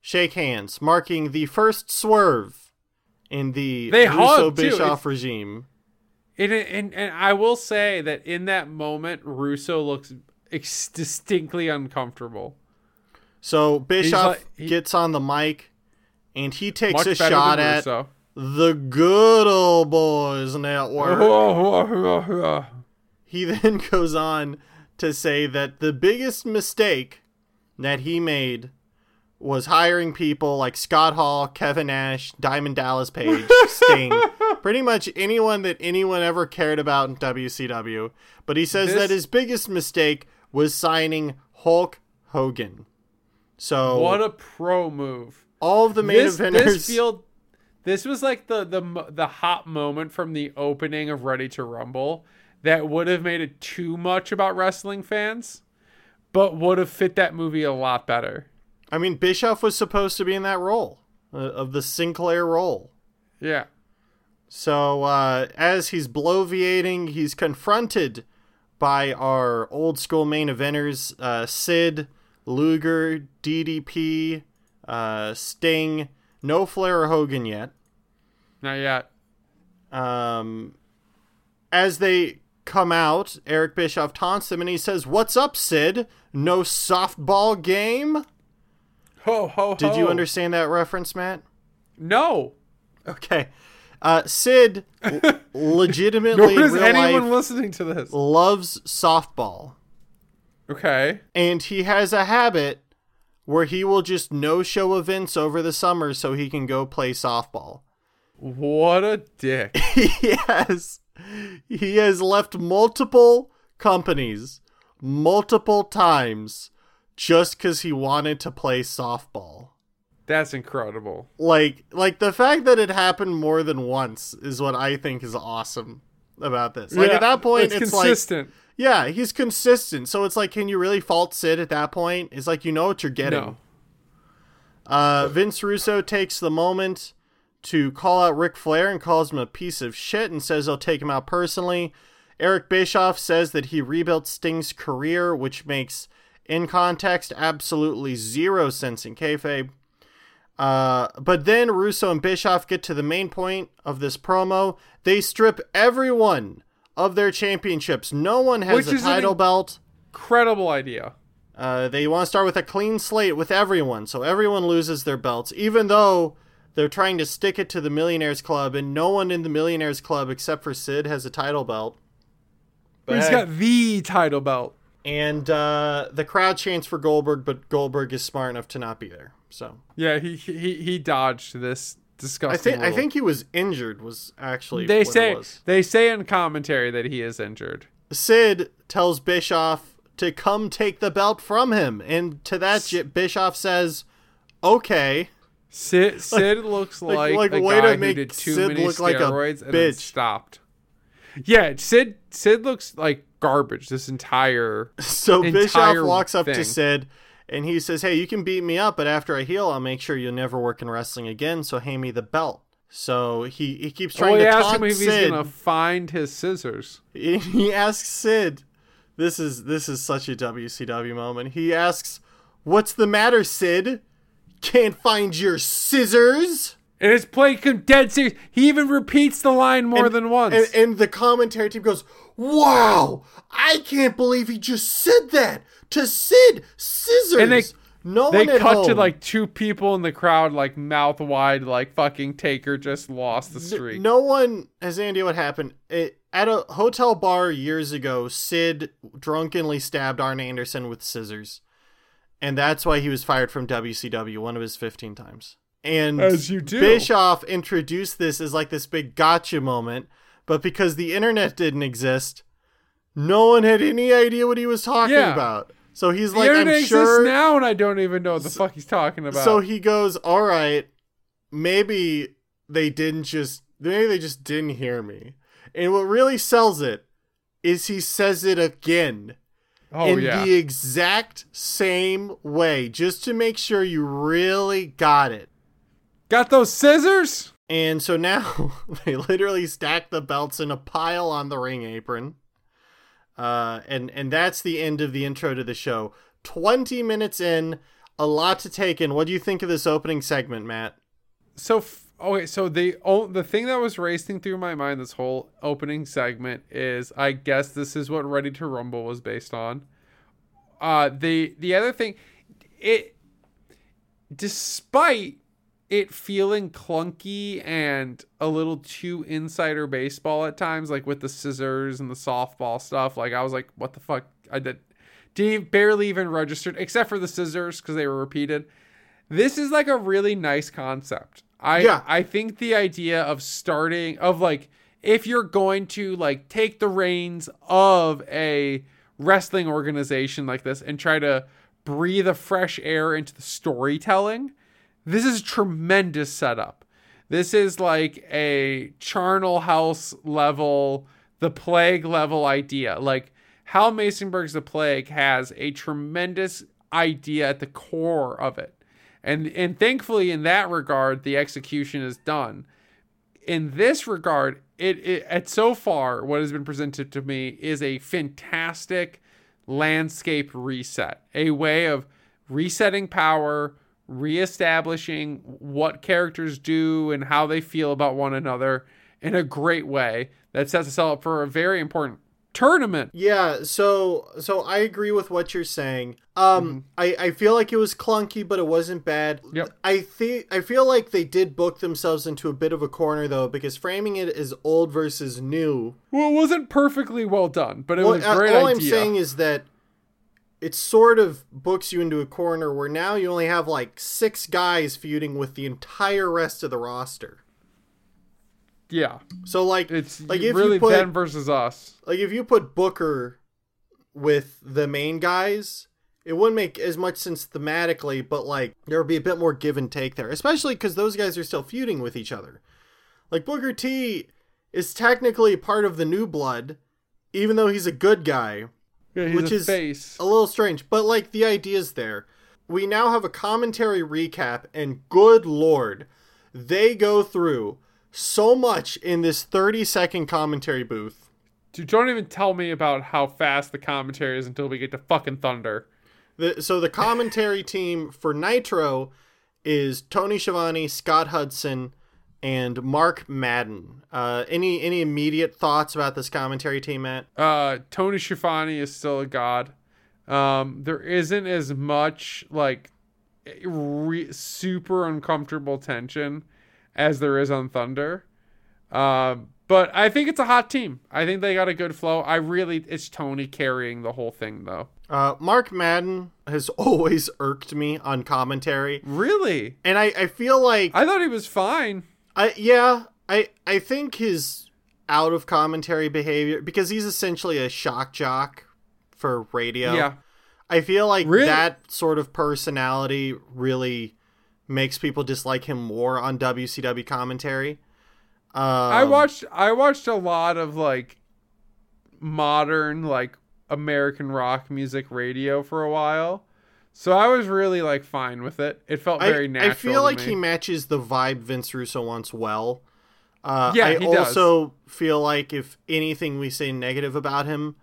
shake hands, marking the first swerve in the They Russo. Bischoff regime. And, and and I will say that in that moment, Russo looks ex- distinctly uncomfortable. So Bischoff like- he- gets on the mic and he takes a shot at Russo. the Good Old Boys Network. [laughs] He then goes on to say that the biggest mistake that he made was hiring people like Scott Hall, Kevin Nash, Diamond Dallas Page, [laughs] Sting, pretty much anyone that anyone ever cared about in WCW. But he says This- that his biggest mistake was signing Hulk Hogan. So What a pro move! all of the main This, eventers this field, this was like the the the hot moment from the opening of Ready to Rumble that would have made it too much about wrestling fans, but would have fit that movie a lot better. I mean, Bischoff was supposed to be in that role uh, of the Sinclair role. Yeah. So uh, as he's bloviating, he's confronted by our old school main eventers: uh, Sid, Luger, DDP, uh, Sting. No Flair or Hogan yet. Not yet. Um, as they come out, Eric Bischoff taunts them and he says, "What's up, Sid? No softball game." Ho ho ho! Did you understand that reference, Matt? No. Okay. Uh, Sid [laughs] legitimately Nor is anyone listening to this. loves softball. Okay. And he has a habit where he will just no show events over the summer so he can go play softball. What a dick. [laughs] He has he has left multiple companies multiple times just cuz he wanted to play softball. That's incredible. Like like the fact that it happened more than once is what I think is awesome about this. Like Yeah, at that point it's, like consistent. Yeah, he's consistent. So it's like, can you really fault Sid at that point? It's like you know what you're getting. no. Uh, Vince Russo takes the moment to call out Ric Flair and calls him a piece of shit and says he'll take him out personally. Eric Bischoff says that he rebuilt Sting's career, which makes, in context, absolutely zero sense in kayfabe. Uh, but then Russo and Bischoff get to the main point of this promo. They strip everyone of their championships. No one has Which a is title in- belt. Incredible idea. Uh, they want to start with a clean slate with everyone, so everyone loses their belts, even though they're trying to stick it to the Millionaires Club, and no one in the Millionaires Club except for Sid has a title belt. But He's hey, got the title belt. And uh, the crowd chants for Goldberg, but Goldberg is smart enough to not be there. So Yeah, he he he dodged this disgusting. I think I think he was injured. Was actually they say they say in commentary that he is injured. Sid tells Bischoff to come take the belt from him, and to that J- Bischoff says, "Okay." Sid [laughs] Sid looks like- like, like, a way to guy who did too Sid many look like a steroids and then bitch. stopped. Yeah, Sid Sid looks like garbage this entire So entire Bischoff walks up to. Sid and he says, Hey, you can beat me up, but after I heal, I'll make sure you'll never work in wrestling again, so hand me the belt. So he, he keeps trying well, to ask him if he's Sid. gonna find his scissors. He he asks Sid, this is this is such a WCW moment. He asks, What's the matter, Sid? Can't find your scissors? And it's played dead serious. He even repeats the line more And- than once. And, and the commentary team goes, wow, I can't believe he just said that to Sid Scissors. And they- no They cut to like two people in the crowd, like mouth wide, like fucking Taker just lost the streak. No one has any idea what happened. It, at a hotel bar years ago, Sid drunkenly stabbed Arn Anderson with scissors. And that's why he was fired from WCW one of his 15 times. And As you do. Bischoff introduced this as like this big gotcha moment, but because the internet didn't exist, no one had any idea what he was talking Yeah. about. So he's the like, internet I'm exists sure. now, and I don't even know what the fuck he's talking about. So he goes, "All right, maybe they didn't just maybe they just didn't hear me." And what really sells it is he says it again oh in yeah, the exact same way, just to make sure you really got it. Got those scissors. And so now [laughs] they literally stack the belts in a pile on the ring apron. Uh, and and that's the end of the intro to the show. Twenty minutes in, a lot to take in. What do you think of this opening segment, Matt? So f- okay, so the oh, the thing that was racing through my mind this whole opening segment is I guess this is what Ready to Rumble was based on. Uh the the other thing it despite it feeling clunky and a little too insider baseball at times like with the scissors and the softball stuff like I was like what the fuck I did didn't barely even registered except for the scissors cuz they were repeated this is like a really nice concept. I Yeah. I think the idea of starting of like if you're going to like take the reins of a wrestling organization like this and try to breathe a fresh air into the storytelling, this is tremendous setup. This is like a charnel house level, the plague level idea. Like Hal Masonberg's The Plague has a tremendous idea at the core of it. And and thankfully in that regard the execution is done. In this regard, it, it at so far what has been presented to me is a fantastic landscape reset, a way of resetting power, reestablishing what characters do and how they feel about one another in a great way that sets us up for a very important tournament. Yeah, so so I agree with what you're saying. Um I I feel like it was clunky but it wasn't bad. Yep. I think I feel like they did book themselves into a bit of a corner though because framing it as old versus new. Well, it wasn't perfectly well done, but it Well, was a uh, all idea. I'm saying is that it sort of books you into a corner where now you only have like six guys feuding with the entire rest of the roster. yeah, So like it's like if really you put them versus us. like if you put Booker with the main guys, it wouldn't make as much sense thematically, but like there would be a bit more give and take there, especially because those guys are still feuding with each other. Like Booker T is technically part of the New Blood, even though he's a good guy. Yeah, which is face. A little strange, but like the idea's there. We now have a commentary recap, and good lord, they go through so much in this 30 second commentary booth. Dude, don't even tell me about how fast the commentary is until we get to fucking Thunder. The, so the commentary [laughs] team for Nitro is Tony Schiavone, Scott Hudson, and Mark Madden. Uh, any any immediate thoughts about this commentary team, Matt? Uh, Tony Schiavone is still a god. Um, there isn't as much like re- super uncomfortable tension as there is on Thunder. Um, but I think it's a hot team. I think they got a good flow. I really, it's Tony carrying the whole thing though. Uh, Mark Madden has [laughs] always irked me on commentary, Really, and I, I feel like I thought he was fine. I yeah, I I think his out of commentary behavior because he's essentially a shock jock for radio. Yeah, I feel like Really? that sort of personality really makes people dislike him more on WCW commentary. Um, I watched I watched a lot of like modern like American rock music radio for a while. So I was really like fine with it. It felt I, very natural. I feel like me. he matches the vibe Vince Russo wants well. Uh, Yeah, I he does. also feel like if anything we say negative about him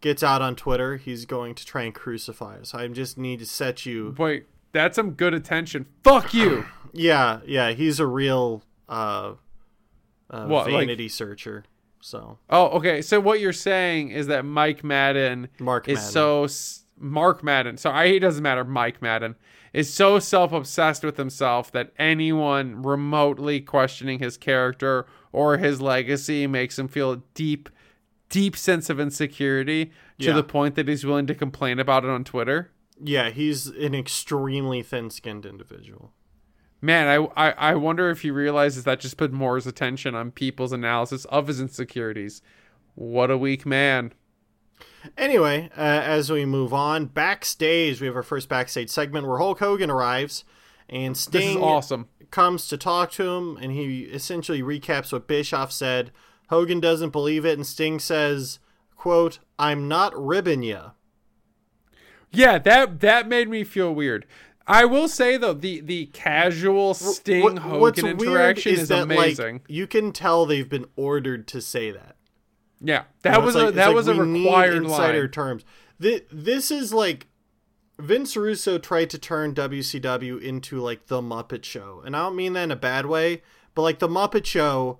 gets out on Twitter, he's going to try and crucify us. I just need to set you Wait, that's some good attention. Fuck you. [clears throat] Yeah, yeah, he's a real uh, uh What, like- vanity searcher. So Oh, okay. So what you're saying is that Mike Madden Mark is Madden. so Mark Madden. So I it doesn't matter. Mike Madden is so self obsessed with himself that anyone remotely questioning his character or his legacy makes him feel a deep, deep sense of insecurity to Yeah. the point that he's willing to complain about it on Twitter. yeah, he's an extremely thin-skinned individual. Man, I, I I wonder if he realizes that just put more his attention on people's analysis of his insecurities. What a weak man. Anyway, uh, as we move on, backstage, we have our first backstage segment where Hulk Hogan arrives and Sting awesome. comes to talk to him, and he essentially recaps what Bischoff said. Hogan doesn't believe it, and Sting says, "quote I'm not ribbing ya." Yeah, that that made me feel weird. I will say though, the the casual Sting Hogan interaction is, amazing. like you can tell they've been ordered to say that. Yeah, You that know, was it's a that it's was a required insider line. terms. Th- This is like Vince Russo tried to turn WCW into like the Muppet Show, and I don't mean that in a bad way, but like the Muppet Show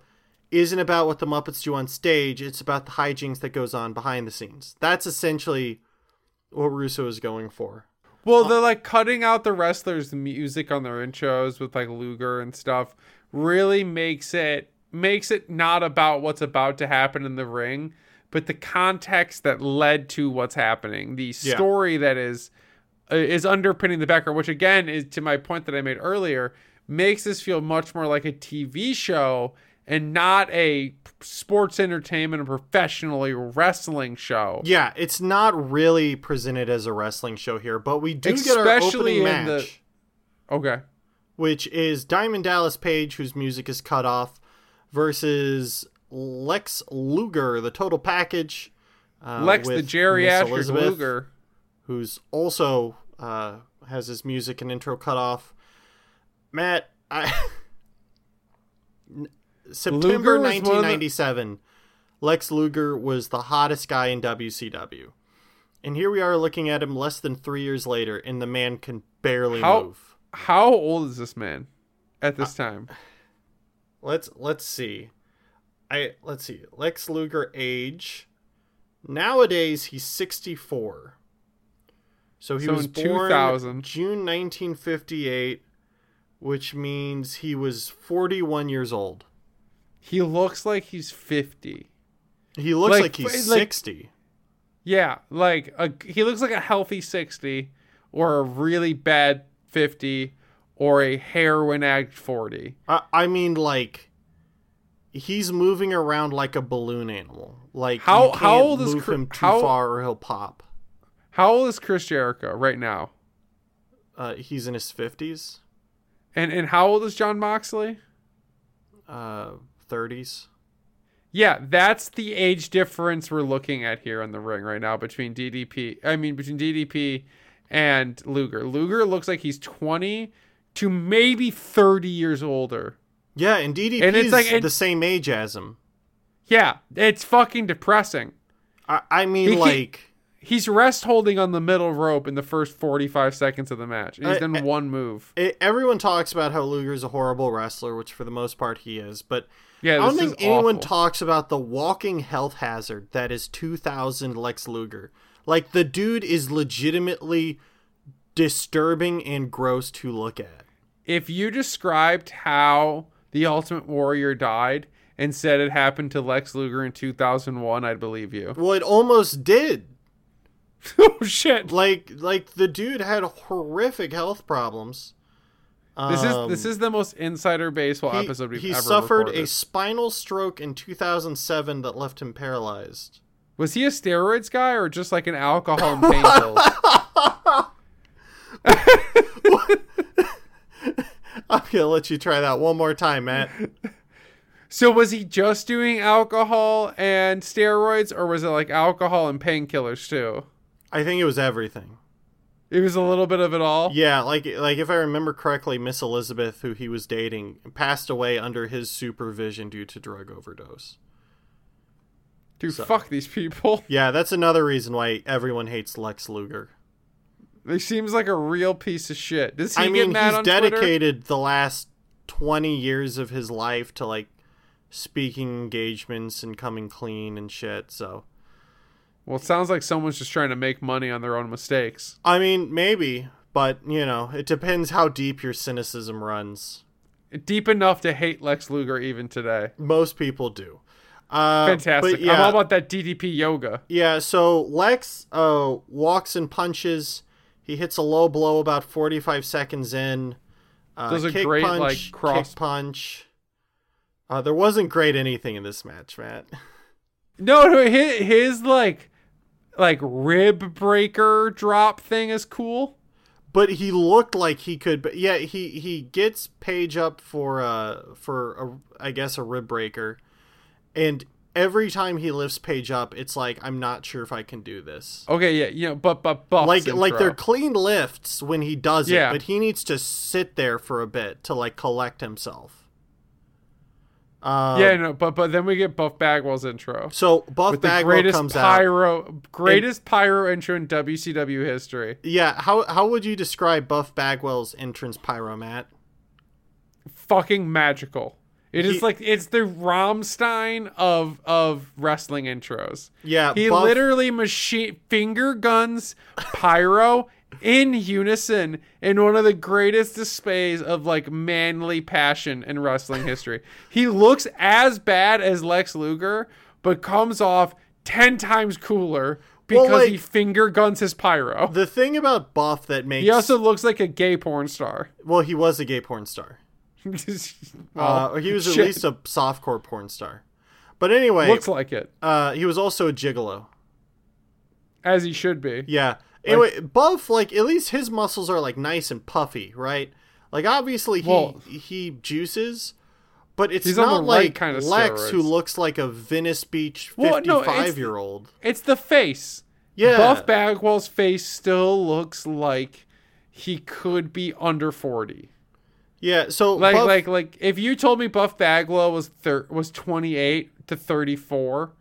isn't about what the Muppets do on stage; it's about the hijinks that goes on behind the scenes. That's essentially what Russo is going for. Well, they're like cutting out the wrestlers' music on their intros with like Luger and stuff. Really makes it makes it not about what's about to happen in the ring, but the context that led to what's happening, the Yeah. story that is uh, is underpinning the background. Which again is to my point that I made earlier, makes this feel much more like a TV show and not a sports entertainment or professionally wrestling show. Yeah, it's not really presented as a wrestling show here, but we do get our opening in the- match. Okay. which is Diamond Dallas Page, whose music is cut off, versus Lex Luger, the total package. Uh, Lex the geriatric Luger. who's also uh, has his music and intro cut off. Matt, I [laughs] September Luger was one of the- 1997, Lex Luger was the hottest guy in WCW. And here we are looking at him less than three years later, and the man can barely How- move. How old is this man at this time? Let's let's see. I let's see. Lex Luger age. Nowadays he's 64. So he So was born 2000. June 1958, which means he was 41 years old. He looks like he's 50. He looks Like, like, he's like- 60. Yeah, like a, he looks like a healthy 60 or a really bad 50 or a heroin addict 40. I, I mean like he's moving around like a balloon animal. Like How- you can't how old is move Cr- him too how- far or he'll pop. How old is Chris Jericho right now? Uh, he's in his 50s, And and how old is Jon Moxley? uh, 30s. Yeah, that's the age difference we're looking at here in the ring right now between DDP. I mean, between DDP and Luger. Luger looks like he's 20 to maybe 30 years older. Yeah, and DDP And it's is like- and- the same age as him. Yeah, it's fucking depressing. I, I mean, He- he- like, He's rest holding on the middle rope in the first 45 seconds of the match. He's I- done I- one move. it, everyone talks about how Luger's a horrible wrestler, which for the most part he is, but Yeah, I don't think anyone awful. talks about the walking health hazard that is 2000 Lex Luger. Like, the dude is legitimately disturbing and gross to look at. If you described how the Ultimate Warrior died and said it happened to Lex Luger in 2001, I'd believe you. Well, it almost did. [laughs] oh shit. Like, like the dude had horrific health problems. This is Um, this is the most insider baseball he, episode we've he ever He suffered recorded. a spinal stroke in 2007 that left him paralyzed. Was he a steroids guy or just like an alcohol and pain pills? [laughs] [laughs] [laughs] I'm gonna let you try that one more time, Matt. [laughs] So was he just doing alcohol and steroids, or was it like alcohol and painkillers too? I think it was everything. It was a little bit of it all. Yeah, like like if I remember correctly, Miss Elizabeth, who he was dating, passed away under his supervision due to drug overdose. Dude, So- fuck these people. [laughs] Yeah, that's another reason why everyone hates Lex Luger. He seems like a real piece of shit. Does he I get mean, mad he's on Twitter? dedicated the last 20 years of his life to like speaking engagements and coming clean and shit. So, Well, it sounds like someone's just trying to make money on their own mistakes. I mean, maybe, but you know, it depends how deep your cynicism runs. Deep enough to hate Lex Luger even today. Most people do. Uh, Fantastic. Yeah, I'm all about that DDP yoga. yeah. So Lex uh, walks and punches. He hits a low blow about 45 seconds in. Uh, Does a kick great, punch, like, cross- kick punch. Uh, there wasn't great anything in this match, Matt. [laughs] No, no, his, his like, like rib breaker drop thing is cool. But he looked like he could. But yeah, he he gets Page up for uh for a, I guess a rib breaker, and every time he lifts Page up, it's like I'm not sure if I can do this. Okay, yeah, you know, but but buffs like like they're clean lifts when he does Yeah. it, but he needs to sit there for a bit to like collect himself. Uh, yeah, no, but but then we get Buff Bagwell's intro So Buff with the Bagwell greatest comes out. pyro, greatest pyro intro in WCW history. Yeah, how how would you describe Buff Bagwell's entrance, Pyro Matt? Fucking magical. It is He- like it's the Rammstein of of wrestling intros. Yeah, He Buff, literally machine finger guns pyro in unison in one of the greatest displays of like manly passion in wrestling history. He looks as bad as Lex Luger, but comes off ten times cooler because Well, like- he finger guns his pyro. the thing about Buff that makes He also looks like a gay porn star. well, he was a gay porn star. [laughs] well, Uh, he was at least a softcore porn star. But anyway, looks like it, uh, he was also a gigolo. as he should be. Yeah. Anyway, Buff, like at least his muscles are like nice and puffy, right? Like obviously he Well- he juices, but it's not the right like kind of Lex who looks like a Venice Beach Well, no, fifty-five year old. It's the face. Yeah. Buff Bagwell's face still looks like he could be under 40. Yeah. So Like Buff, like like if you told me Buff Bagwell was thir- was 28 to 34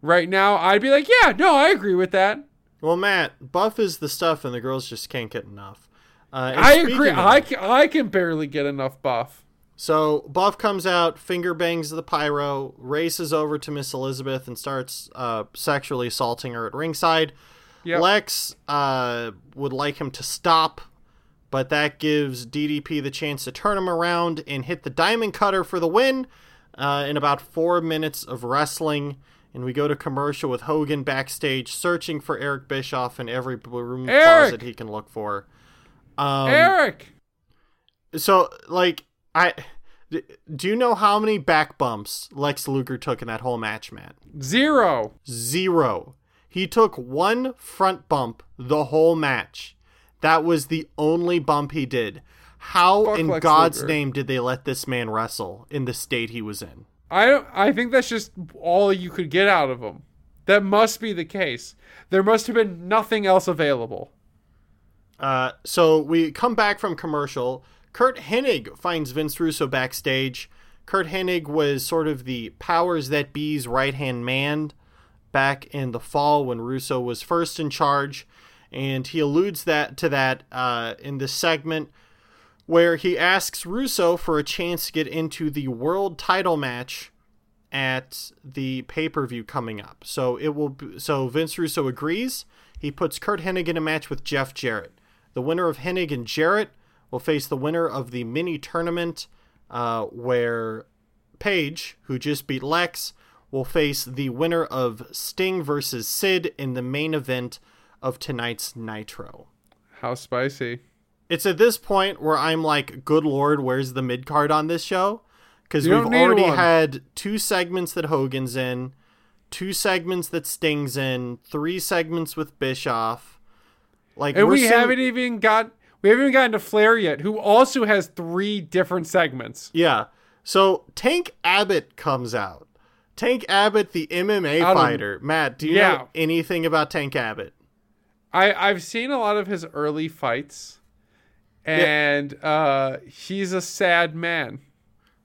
right now, I'd be like, "Yeah, no, I agree with that." well, Matt, Buff is the stuff, and the girls just can't get enough. Uh, I agree. of- I can, I can barely get enough buff. So Buff comes out, finger bangs the pyro, races over to Miss Elizabeth, and starts uh, sexually assaulting her at ringside. Yep. Lex uh, would like him to stop, but that gives DDP the chance to turn him around and hit the diamond cutter for the win uh, in about four minutes of wrestling. And we go to commercial with Hogan backstage searching for Eric Bischoff in every room Eric! closet he can look for. Um, Eric, so, like, I do you know how many back bumps Lex Luger took in that whole match, Matt? zero. Zero. He took one front bump the whole match. That was the only bump he did. How Fuck in Lex God's Luger. name did they let this man wrestle in the state he was in? I don't I think that's just all you could get out of him. That must be the case. There must have been nothing else available. Uh, so we come back from commercial. Curt Hennig finds Vince Russo backstage. Curt Hennig was sort of the powers that be's right hand man back in the fall when Russo was first in charge, and he alludes that to that uh, in this segment where he asks Russo for a chance to get into the world title match at the pay per view coming up. So it will. Be, so Vince Russo agrees. He puts Curt Hennig in a match with Jeff Jarrett. The winner of Hennig and Jarrett will face the winner of the mini tournament, uh, where Page, who just beat Lex, will face the winner of Sting versus Sid in the main event of tonight's Nitro. How spicy. It's at this point where I'm like, good lord, where's the mid card on this show? Because we've already one. had two segments that Hogan's in, two segments that Sting's in, three segments with Bischoff. Like, And we seeing- haven't even got we haven't even gotten to Flair yet, who also has three different segments. Yeah. So Tank Abbott comes out. Tank Abbott, the MMA Out of- fighter. Matt, do you Yeah. know anything about Tank Abbott? I I've seen a lot of his early fights, and uh, he's a sad man.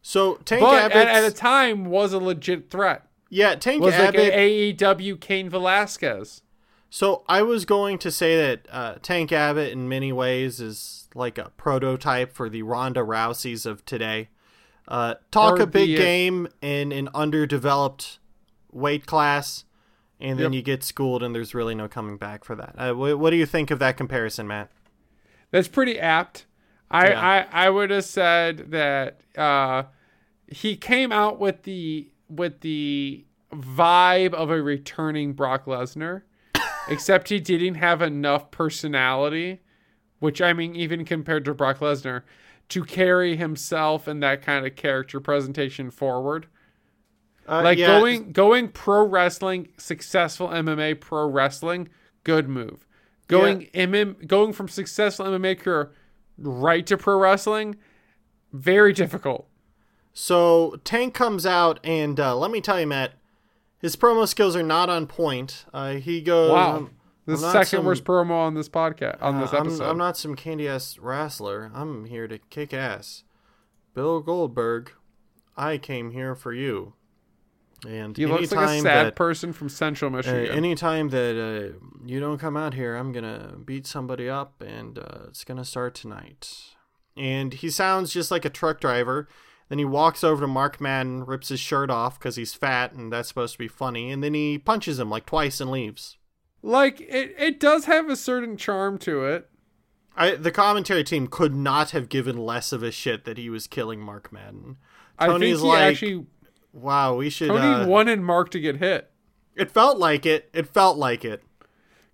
So Tank But Abbott, at, at a time was a legit threat. yeah, Tank Was like Abbott. a AEW Cain Velasquez. So I was going to say that uh, Tank Abbott, in many ways, is like a prototype for the Ronda Rouseys of today. Uh, talk Or a big the, uh, game in an underdeveloped weight class, and then Yep. you get schooled, and there's really no coming back for that. Uh, wh- what do you think of that comparison, Matt? That's pretty apt. I Yeah. I, I would have said that uh, he came out with the with the vibe of a returning Brock Lesnar, [laughs] except he didn't have enough personality, which I mean, even compared to Brock Lesnar, to carry himself and that kind of character presentation forward. Uh, Like yeah, going going pro wrestling, successful MMA pro wrestling, good move. Going MM, going from successful MMA career right to pro wrestling, very difficult. So Tank comes out, and uh, let me tell you, Matt, his promo skills are not on point. Uh, he goes, Wow, "I'm- the I'm second some- worst promo on this podcast on this Uh, I'm, episode. I'm not some candy ass wrestler. I'm here to kick ass. Bill Goldberg, I came here for you. And he looks like a sad that, person from Central uh, Michigan. anytime that uh, you don't come out here, I'm gonna beat somebody up, and uh, it's gonna start tonight. And he sounds just like a truck driver. Then he walks over to Mark Madden, rips his shirt off because he's fat, and that's supposed to be funny. And then he punches him like twice and leaves. like it, it does have a certain charm to it. I, the commentary team could not have given less of a shit that he was killing Mark Madden. I think he like, actually wow, we should. Tony uh, wanted Mark to get hit. it felt like it. It felt like it.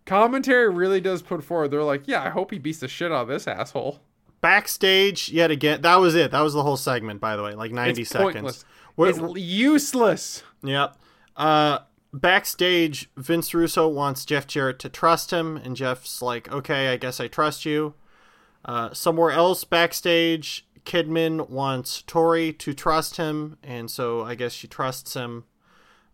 Commentary really does put forward. They're like, yeah, I hope he beats the shit out of this asshole. Backstage, yet again, that was it. That was the whole segment, by the way, like ninety It's seconds. Where- It's useless. Yep. Uh, backstage, Vince Russo wants Jeff Jarrett to trust him, and Jeff's like, "Okay, I guess I trust you." Uh, somewhere else backstage, Kidman wants Torrie to trust him, and so I guess she trusts him.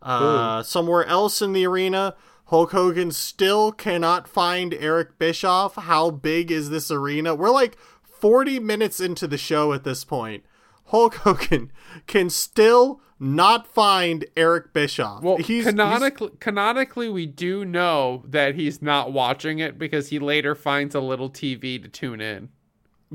Uh, somewhere else in the arena, Hulk Hogan still cannot find Eric Bischoff. How big is this arena? We're like 40 minutes into the show at this point. Hulk [laughs] Hogan can still not find Eric Bischoff. Well, he's, canonically, canonically, we do know that he's not watching it because he later finds a little TV to tune in.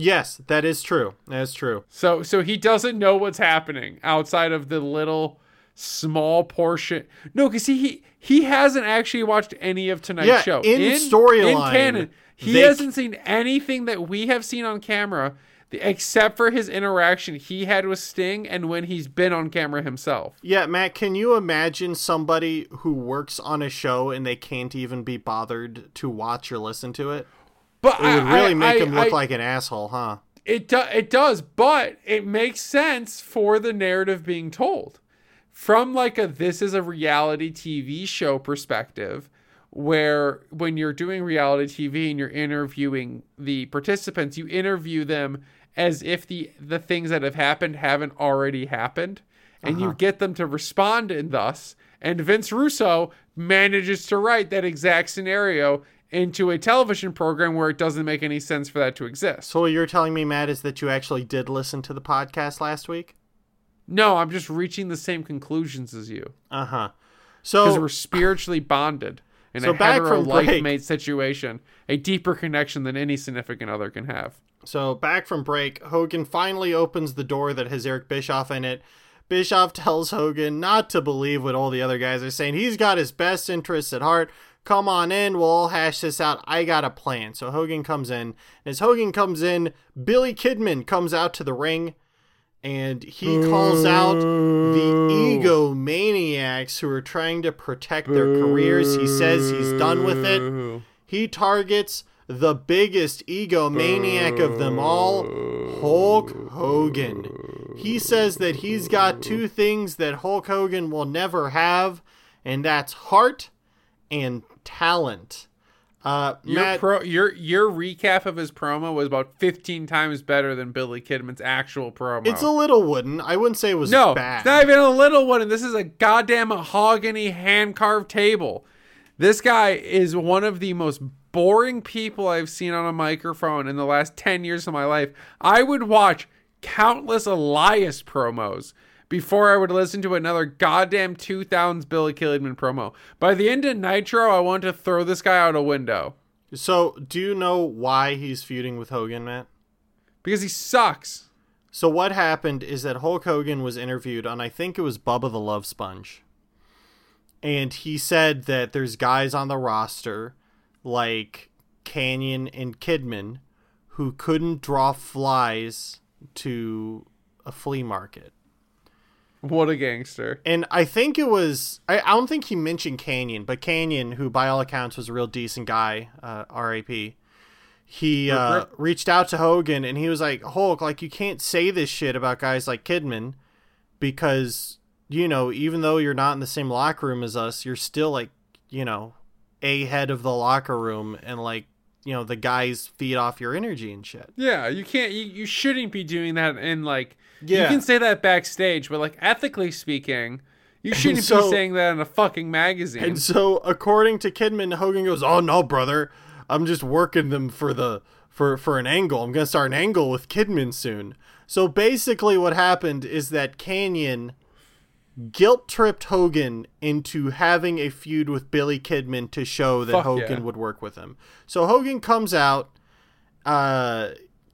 Yes, that is true. That is true. So, so he doesn't know what's happening outside of the little small portion. No, because he, he he hasn't actually watched any of tonight's Yeah, show in in storyline, canon. He they- hasn't seen anything that we have seen on camera, the- except for his interaction he had with Sting and when he's been on camera himself. Yeah, Matt, can you imagine somebody who works on a show and they can't even be bothered to watch or listen to it? But It would really I, make I, him look I- like an asshole, huh? It do, it does, but it makes sense for the narrative being told. From like a this is a reality TV show perspective, where when you're doing reality TV and you're interviewing the participants, you interview them as if the the things that have happened haven't already happened, and you uh-huh. get them to respond in thus. And Vince Russo manages to write that exact scenario into a television program where it doesn't make any sense for that to exist. So what you're telling me, Matt, is that you actually did listen to the podcast last week? No, I'm just reaching the same conclusions as you Uh huh. So because we're spiritually bonded in So a hetero life mate situation, a deeper connection than any significant other can have. So back from break, Hogan finally opens the door that has Eric Bischoff in it. Bischoff [laughs] tells Hogan not to believe what all the other guys are saying. He's got his best interests at heart. Come on in, we'll all hash this out. I got a plan. So Hogan comes in. and As Hogan comes in, Billy Kidman comes out to the ring and he calls out the egomaniacs who are trying to protect their careers. He says he's done with it. He targets the biggest egomaniac of them all, Hulk Hogan. He says that he's got two things that Hulk Hogan will never have, and that's heart and talent. Uh, Your Matt, pro, your your recap of his promo was about 15 times better than Billy Kidman's actual promo. it's a little wooden. I wouldn't say it was no, bad. it's not even a little wooden. this is a goddamn mahogany hand carved table. This guy is one of the most boring people I've seen on a microphone in the last 10 years of my life. I would watch countless Elias promos before I would listen to another goddamn 2000s Billy Kidman promo. By the end of Nitro, I want to throw this guy out a window so, do you know why he's feuding with Hogan, Matt? because he sucks. So what happened is that Hulk Hogan was interviewed on I think it was Bubba the Love Sponge. And he said that there's guys on the roster like Kanyon and Kidman who couldn't draw flies to a flea market. What a gangster. And I think it was I, I don't think he mentioned Kanyon, but Kanyon, who by all accounts was a real decent guy, uh, R.A.P. He uh, reached out to Hogan and he was like, Hulk, like you can't say this shit about guys like Kidman because you know even though you're not in the same locker room as us, you're still like you know a head of the locker room and like you know the guys feed off your energy and shit. Yeah, you can't. You, you shouldn't be doing that. In like, Yeah. you can say that backstage, but like ethically speaking, you shouldn't so- be saying that in a fucking magazine. And so, according to Kidman, Hogan goes, "Oh no, brother, I'm just working them for the for for an angle. I'm gonna start an angle with Kidman soon." So basically, what happened is that Kanyon guilt tripped Hogan into having a feud with Billy Kidman to show that Fuck Hogan yeah. would work with him. So Hogan comes out. Uh,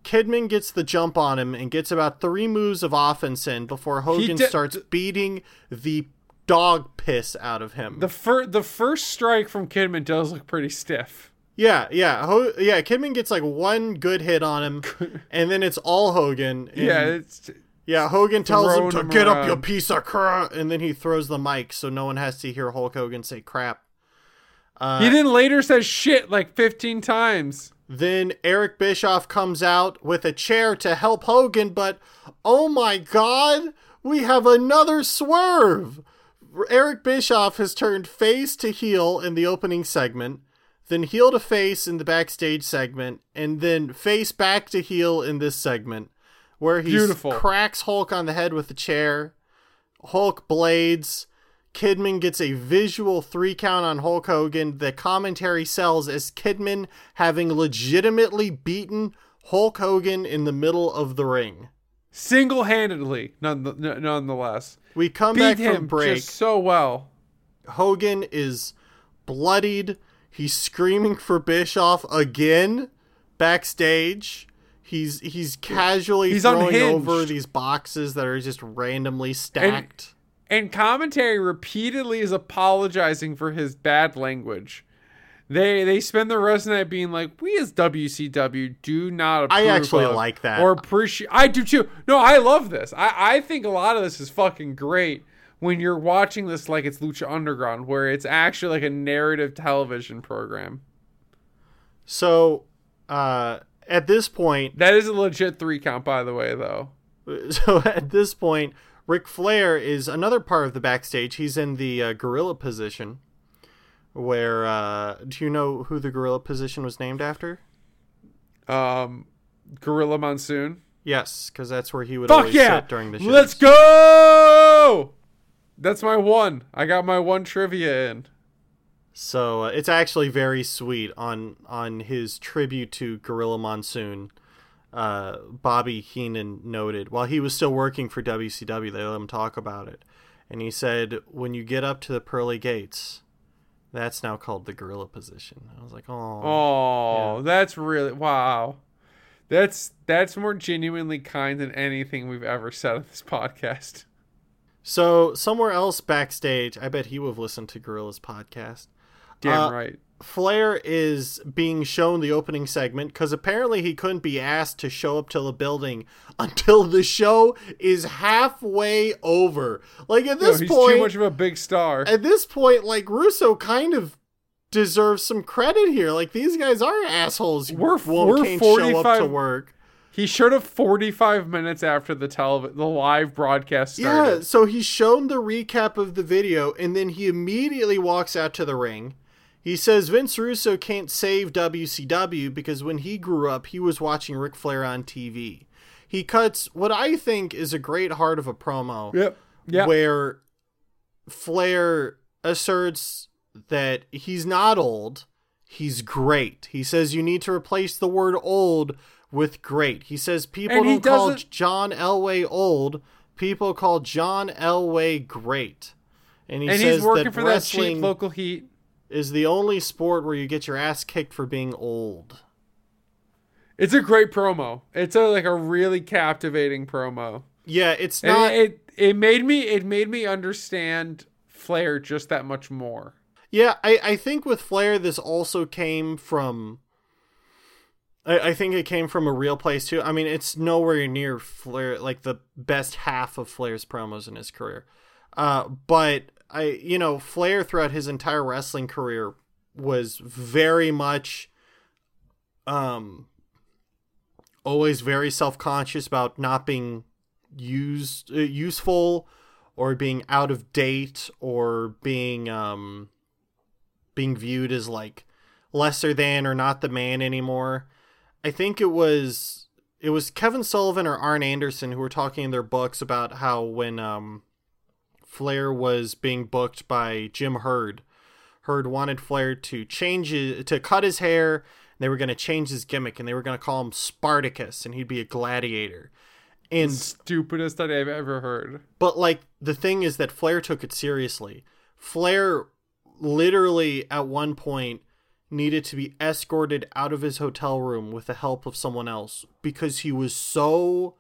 Kidman gets the jump on him and gets about three moves of offense in before Hogan did- starts beating the dog piss out of him. the fir- the first strike from Kidman does look pretty stiff. Yeah, yeah, Ho- yeah. Kidman gets like one good hit on him, [laughs] and then it's all Hogan. yeah, it's yeah. Hogan tells him to him get up, around. you piece of crap, and then he throws the mic so no one has to hear Hulk Hogan say crap. Uh, he then later says shit like 15 times. Then Eric Bischoff comes out with a chair to help Hogan, but oh my god, we have another swerve! Eric Bischoff has turned face to heel in the opening segment, then heel to face in the backstage segment, and then face back to heel in this segment, where he Beautiful. cracks Hulk on the head with a chair. Hulk blades. Kidman gets a visual three count on Hulk Hogan. The commentary sells as Kidman having legitimately beaten Hulk Hogan in the middle of the ring. Single handedly, nonetheless. We come Beat back from break. just so well. Hogan is bloodied. He's screaming for Bischoff again backstage. He's he's casually He's throwing unhinged. over these boxes that are just randomly stacked. And commentary repeatedly is apologizing for his bad language. They they spend the rest of the night being like, "We as WCW do not approve I actually like that. or appreciate." I do too. No, I love this. I I think a lot of this is fucking great when you're watching this like it's Lucha Underground, where it's actually like a narrative television program. so uh, at this point, That is a legit three count, by the way, though. [laughs] so at this point, Ric Flair is another part of the backstage. He's in the uh, gorilla position. Where uh, do you know who the gorilla position was named after? Um, Gorilla Monsoon. Yes, because that's where he would Fuck always yeah! sit during the show. Let's go! That's my one. I got my one trivia in. So uh, it's actually very sweet on on his tribute to Gorilla Monsoon. Uh, Bobby Heenan noted while he was still working for WCW, they let him talk about it, and he said, "When you get up to the pearly gates, that's now called the gorilla position." I was like, "Oh, Oh, that's really wow. That's that's more genuinely kind than anything we've ever said on this [laughs] podcast. So somewhere else backstage, I bet he would have listened to Gorilla's podcast. Damn Uh, right. Flair is being shown the opening segment because apparently he couldn't be asked to show up to the building [laughs] until the show is halfway over. Like at No, this he's point, too much of a big star. at this point, like Russo kind of deserves some credit here. Like these guys are assholes. We're- won't we're can't show up to 45 work. He showed up 45 minutes after the telev- the live broadcast started. Yeah, so he's shown the recap of the video, and then he immediately walks out to the ring. He says Vince Russo can't save WCW because when he grew up, he was watching Ric Flair on TV. He cuts what I think is a great heart of a promo Yep. Yeah. where Flair asserts that he's not old, he's great. He says you need to replace the word old with great. He says people And don't call John Elway old, people call John Elway great. And he and says he's working that for that wrestling cheap local heat. Is the only sport where you get your ass kicked for being old. It's a great promo. It's a like a really captivating promo. Yeah, it's not. it it made me it made me understand Flair just that much more. Yeah, I, I think with Flair, this also came from. I, I think it came from a real place too. I mean, it's nowhere near Flair, like the best half of Flair's promos in his career. Uh, but I, you know, Flair throughout his entire wrestling career was very much, um, always very self conscious about not being used uh, useful or being out of date or being um being viewed as like lesser than or not the man anymore. I think it was it was Kevin Sullivan or Arn Anderson who were talking in their books about how when um Flair was being booked by Jim Herd, Herd wanted Flair to change his, to cut his hair. They were going to change his gimmick and they were going to call him Spartacus and he'd be a gladiator. And Stupidest that I've ever heard. but like the thing is that Flair took it seriously. Flair literally at one point needed to be escorted out of his hotel room with the help of someone else because he was so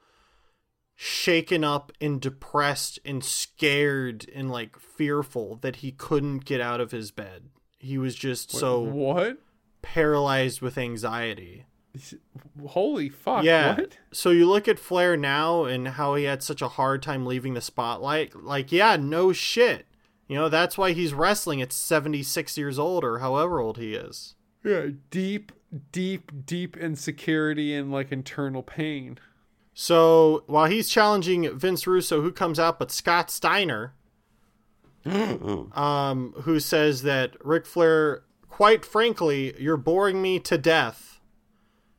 shaken up and depressed and scared and like fearful that he couldn't get out of his bed. He was just so what? paralyzed with anxiety. Holy fuck! Yeah. What? So you look at Flair now and how he had such a hard time leaving the spotlight. Like, yeah, no shit. You know, that's why he's wrestling at 76 years old or however old he is. Yeah, deep, deep, deep insecurity and like internal pain. So while he's challenging Vince Russo, who comes out but Scott Steiner, um, who says that Ric Flair, quite frankly, you're boring me to death.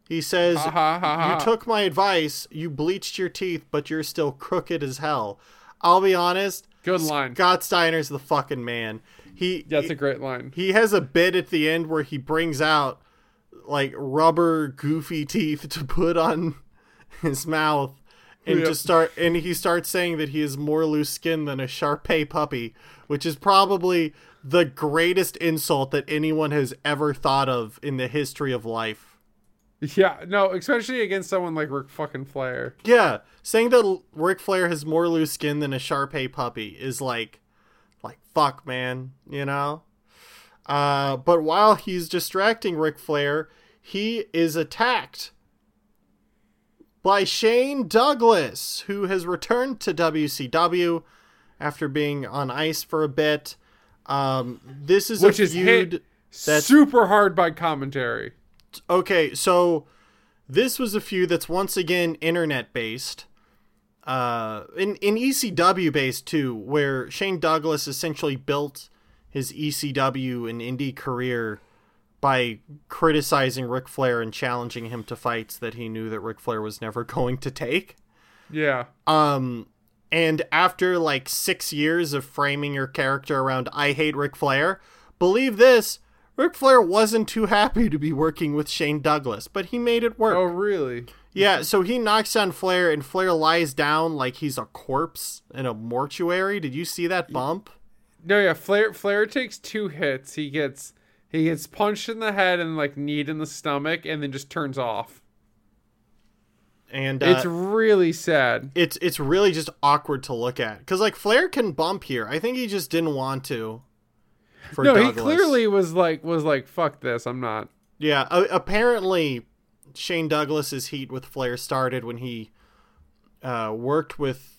He says, Ha, ha, ha. You took my advice, you bleached your teeth, but you're still crooked as hell. I'll be honest. Good line. Scott Steiner's the fucking man. He That's a great line. he has a bit at the end where he brings out like rubber goofy teeth to put on his mouth and Yep. just start and he starts saying that he has more loose skin than a Sharpei puppy, which is probably the greatest insult that anyone has ever thought of in the history of life. Yeah, no, especially against someone like Ric fucking Flair. Yeah, saying that Ric Flair has more loose skin than a Sharpei puppy is like, like fuck, man, you know. Uh, but while he's distracting Ric Flair, he is attacked by Shane Douglas, who has returned to WCW after being on ice for a bit. Um, this is Which a is hit that's- super hard by commentary. okay, so this was a feud that's once again internet based. Uh, in in ECW based too, where Shane Douglas essentially built his ECW and indie career by criticizing Ric Flair and challenging him to fights that he knew that Ric Flair was never [laughs] going to take. Yeah. Um, and after like six years of framing your character around I hate Ric Flair, believe this, Ric Flair wasn't too happy to be working with Shane Douglas, but he made it work. Oh, really? Yeah, so he knocks down Flair, and Flair lies down like he's a corpse in a mortuary. Did you see that bump? No, yeah. Flair Flair takes two hits. He gets he gets punched in the head and like kneed in the stomach, and then just turns off. And uh, it's really sad. it's it's really just awkward to look at because like Flair can bump here. I think he just didn't want to. For No, he clearly was like was like fuck this. I'm not. Yeah, a- apparently Shane Douglas's heat with Flair started when he uh, worked with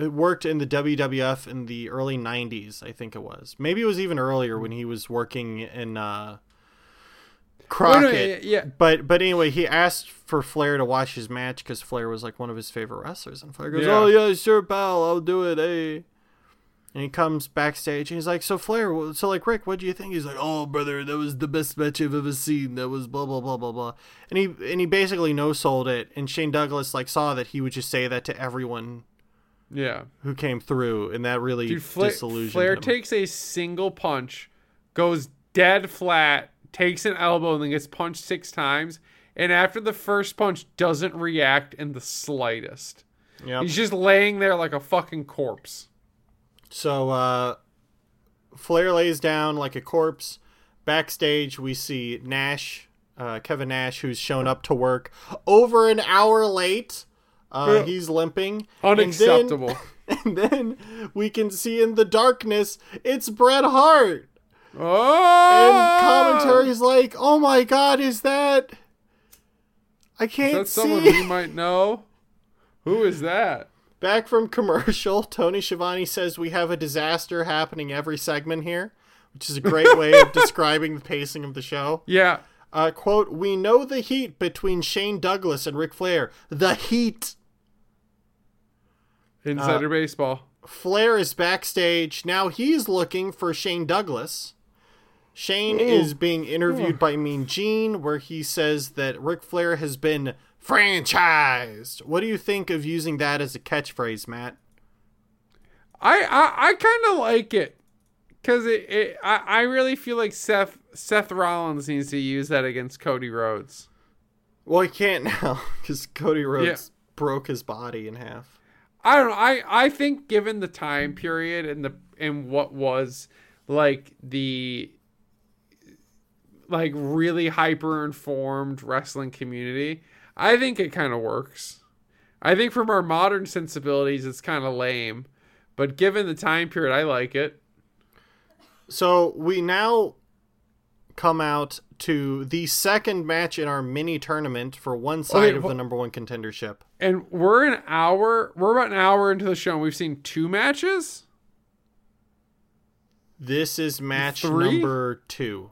uh, worked in the WWF in the early '90s. I think it was. Maybe it was even earlier when he was working in uh, Crockett. yeah, yeah. But but anyway, he asked for Flair to watch his match because Flair was like one of his favorite wrestlers, and Flair goes, Yeah. "Oh yeah, sure, pal, I'll do it." Hey. And he comes backstage and he's like, "So Flair, so like Rick, what do you think?" He's like, "Oh brother, that was the best match I've ever seen. That was blah blah blah blah blah." And he and he basically no sold it. And Shane Douglas like saw that he would just say that to everyone Yeah. who came through, and that really Dude, Fla- disillusioned Flair him. takes a single punch, goes dead flat, takes an elbow, and then gets punched six times. And after the first punch, doesn't react in the slightest. Yep. He's just laying there like a fucking corpse. So uh Flair lays down like a corpse. Backstage we see Nash uh, Kevin Nash, who's shown up to work over an hour late. Uh, he's limping. And then- Unacceptable. [laughs] And then we can see in the darkness, it's Bret Hart. oh, And commentary's like, oh my god, is that. I can't that someone see. we might know? Who is that? Back from commercial, Tony Schiavone says we have a disaster happening every segment here, which is a great way of [laughs] describing the pacing of the show. Yeah. Uh, quote, we know the heat between Shane Douglas and Ric Flair. The heat. Insider Uh, baseball. Flair is backstage. Now he's looking for Shane Douglas. Shane is being interviewed by Mean Gene, where he says that Ric Flair has been franchised. What do you think of using that as a catchphrase, Matt? I I, I kind of like it because it, it I, I really feel like Seth Seth Rollins needs to use that against Cody Rhodes. Well, he can't [laughs] now because Cody Rhodes broke his body in half. I don't know. I I think given the time period and the and what was like the like really hyper informed wrestling community, I think it kind of works. I think from our modern sensibilities, it's kind of lame, but given the time period, I like it. So we now come out to the second match in our mini tournament for one side Okay, of the number one contendership. And we're an hour. We're about an hour into the show. and We've seen two matches. This is match Three? number two.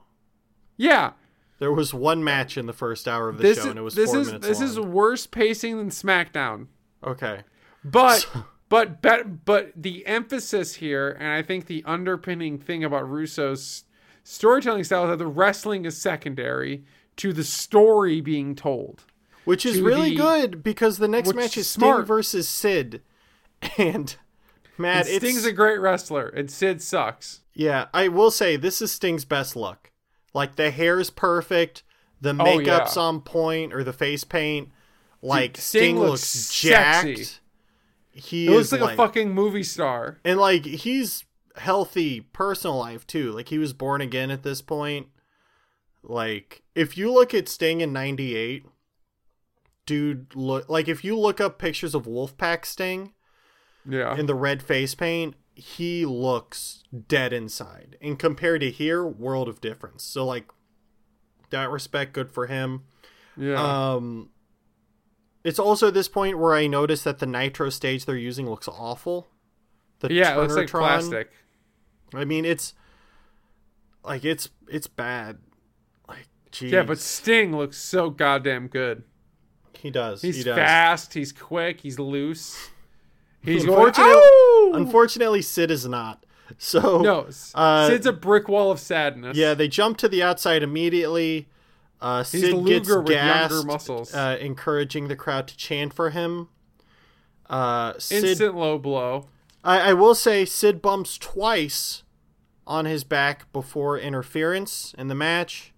Yeah, There was one match in the first hour of the this show, is and it was this four is minutes this long. is worse pacing than SmackDown. okay. But [laughs] but but but the emphasis here, and I think the underpinning thing about Russo's storytelling style that the wrestling is secondary to the story being told. Which is really the- good because the next match is is smart. Sting versus Sid, [laughs] and Matt, And Sting's a great wrestler, and Sid sucks. yeah. I will say this is Sting's best look. Like the hair's perfect, the Oh, yeah. makeup's on point, or the face paint. Like Sting Sting, looks looks, sexy. jacked. He He looks is like, a fucking movie star. and like he's healthy personal life too. Like he was born again at this point. Like if you look at Sting in '98, dude, look like if you look up pictures of Wolfpack Sting Yeah. in the red face paint, he looks dead inside. And compared to here, world of difference. So like that respect, good for him. yeah. Um, it's also this point where I noticed that the nitro stage they're using looks awful. The yeah, it looks like plastic. I mean, it's like it's it's bad. Like, geez. Yeah, but Sting looks so goddamn good. he does. He's he does. fast. He's quick. He's loose. He's going. Unfortunately, "Ow!" unfortunately, Sid is not. So no, [laughs] uh, Sid's a brick wall of sadness. yeah, they jump to the outside immediately. Uh, He's Sid Luger gets with gassed, muscles. Uh, encouraging the crowd to chant for him. Uh, Sid instant low blow. I, I will say Sid bumps twice on his back before interference in the match.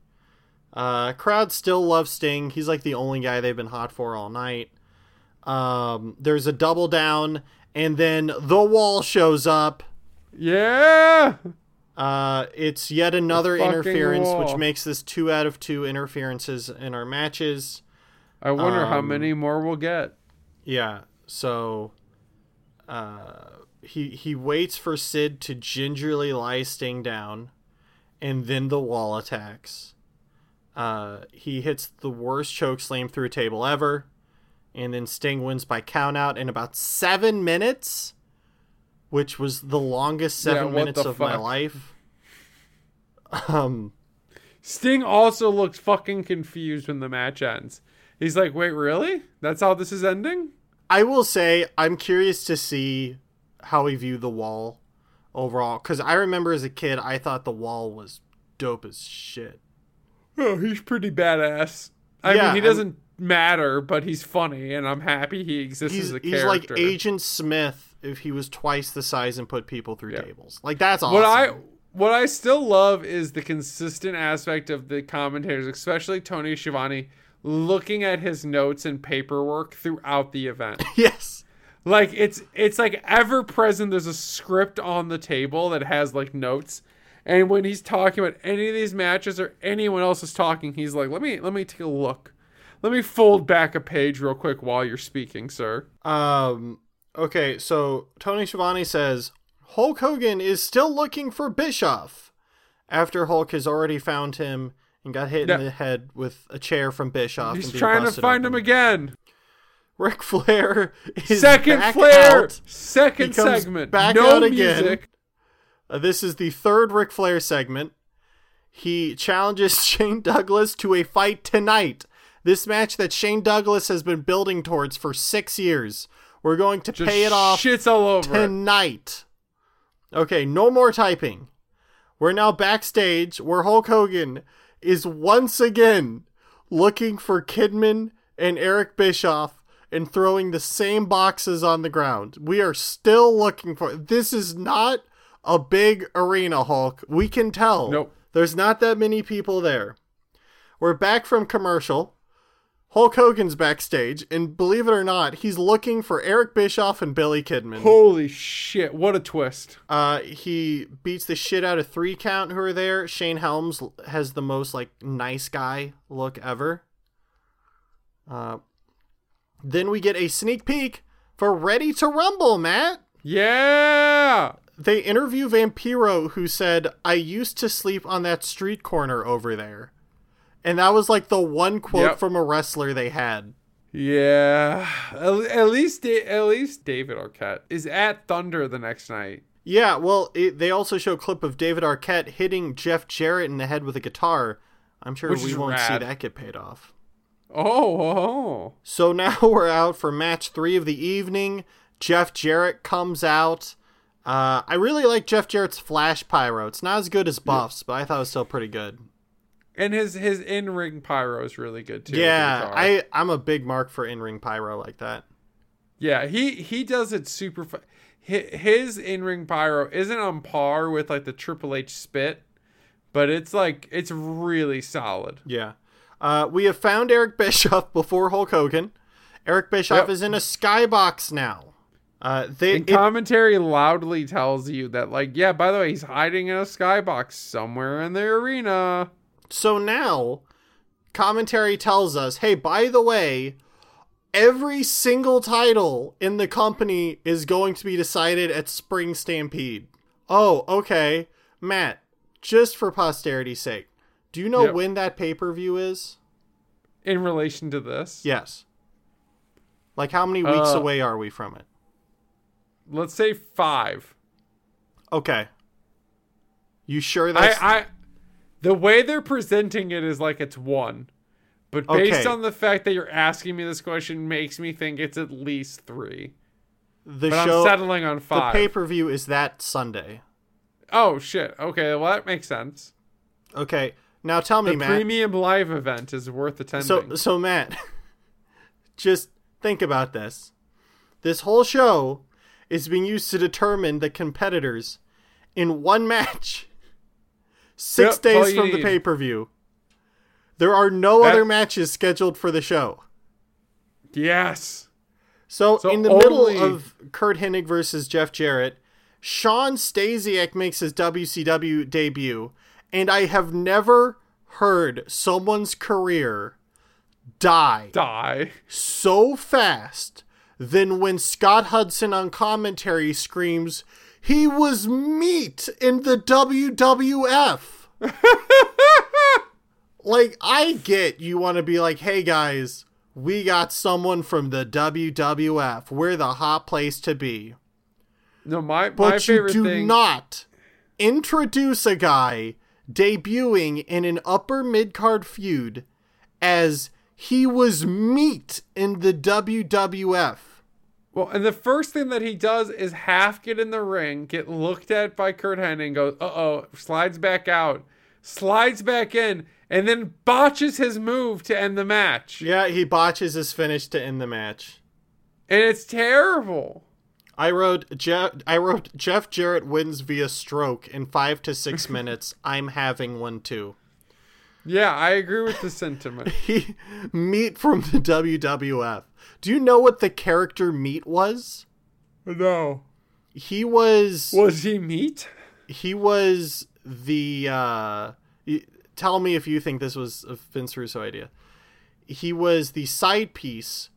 Uh, crowd still loves Sting. He's like the only guy they've been hot for all night. Um, there's a double down, and then the wall shows up. Yeah. Uh, it's yet another interference, wall. which makes this two out of two interferences in our matches. I wonder how Um, many more we'll get. Yeah. So uh he he waits for Sid to gingerly lie Sting down and then the wall attacks. Uh he hits the worst choke slam through a table ever and then Sting wins by count out in about 7 minutes which was the longest 7 Yeah, minutes of my life. [laughs] Um Sting also looks fucking confused when the match ends. He's like, "Wait, really? That's how this is ending?" I will say I'm curious to see how we view the wall overall because I remember as a kid I thought the wall was dope as shit. Oh, he's pretty badass. I Yeah, mean, he I'm- doesn't matter, but he's funny, and I'm happy he exists He's as a character. he's like Agent Smith if he was twice the size and put people through Yeah. tables. Like that's awesome. What I what I still love is the consistent aspect of the commentators, especially Tony Schiavone, looking at his notes and paperwork throughout the event. [laughs] yes. Like it's it's like ever present. There's a script on the table that has like notes, And when he's talking about any of these matches or anyone else is talking, he's like, "Let me let me take a look. Let me fold back a page real quick while you're speaking, sir." Um. Okay, so Tony Schiavone says Hulk Hogan is still looking for Bischoff after Hulk has already found him and got hit in the head with a chair from Bischoff. He's trying to find him again. Ric Flair is Second back flare, out. second segment. back no out again. music. Uh, this is the third Ric Flair segment. He challenges [laughs] Shane Douglas to a fight tonight. This match that Shane Douglas has been building towards for six years. We're going to Just pay it off Shits all over. tonight. Okay, no more typing. We're now backstage where Hulk Hogan is once again looking for Kidman and Eric Bischoff and throwing the same boxes on the ground. We are still looking for this is not a big arena, Hulk. We can tell. Nope. There's not that many people there. We're back from commercial. Hulk Hogan's backstage, and believe it or not, he's looking for Eric Bischoff and Billy Kidman. Holy shit! What a twist. Uh, he beats the shit out of three count who are there. Shane Helms has the most like nice guy look ever. Uh, then we get a sneak peek for Ready to Rumble, Matt. Yeah. They interview Vampiro, who said, "I used to sleep on that street corner over there," and that was like the one quote Yep. from a wrestler they had. Yeah. At, least at least David Arquette is at Thunder the next night. Yeah, well, it, they also show a clip of David Arquette hitting Jeff Jarrett in the head with a guitar. I'm sure Which we won't see that get paid off. Oh, oh. So now [laughs] we're out for match three of the evening. Jeff Jarrett comes out. Uh, I really like Jeff Jarrett's flash pyro. It's not as good as Buff's, but I thought it was still pretty good. And his his in ring pyro is really good too. yeah. I I'm a big mark for in ring pyro like that. yeah he he does it super. Fu- his in ring pyro isn't on par with like the Triple H spit, but it's like it's really solid. Yeah. Uh, we have found Eric Bischoff before Hulk Hogan. Eric Bischoff Yep. is in a skybox now. Uh, they And it- commentary loudly tells you that like yeah, by the way, he's hiding in a skybox somewhere in the arena. So now, commentary tells us, hey, by the way, every single title in the company is going to be decided at Spring Stampede. Oh, okay. Matt, just for posterity's sake, do you know Yep. when that pay per view is? In relation to this, Yes. Like, how many weeks Uh, away are we from it? let's say five. Okay. You sure that's. I, I, the way they're presenting it is like it's one, but based Okay. on the fact that you're asking me this question makes me think it's at least three. the But show. I'm settling on five. the pay per view is that Sunday. oh shit! Okay, well that makes sense. Okay. Now tell me, The Matt. premium live event is worth attending. So so Matt, [laughs] just think about this. This whole show is being used to determine the competitors in one match. Six Yep, days from the pay per view. There are no That- other matches scheduled for the show. yes, So, So in the middle of Curt Hennig versus Jeff Jarrett, Shawn Stasiak makes his WCW debut, and I have never heard someone's career die die. so fast than when Scott Hudson on commentary screams, He was meat in the WWF. [laughs] like, I get you want to be like, Hey guys, we got someone from the WWF. We're the hot place to be. No, my my But you do thing. not introduce a guy debuting in an upper mid card feud as he was meat in the WWF. Well, and the first thing that he does is half get in the ring, get looked at by Curt Hennig, goes, uh oh, slides back out, slides back in, and then botches his move to end the match. Yeah, he botches his finish to end the match. And it's terrible. I wrote Jeff. I wrote Jeff Jarrett wins via stroke in five to six [laughs] minutes. I'm having one too. Yeah, I agree with the sentiment. [laughs] He meat from the WWF. Do you know what the character meat was? no. He was Was he meat? he was the uh, tell me if you think this was a Vince Russo idea. He was the side piece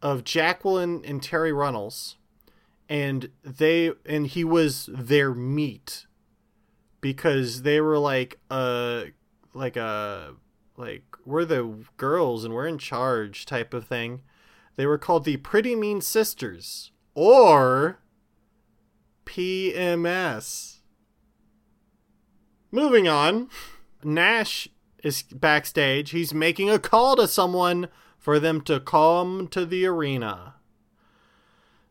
of Jacqueline and Terri Runnels, and they and he was their meat because they were like a like a like we're the girls and we're in charge type of thing. They were called the Pretty Mean Sisters or PMS. Moving on, Nash is backstage. He's making a call to someone for them to come to the arena.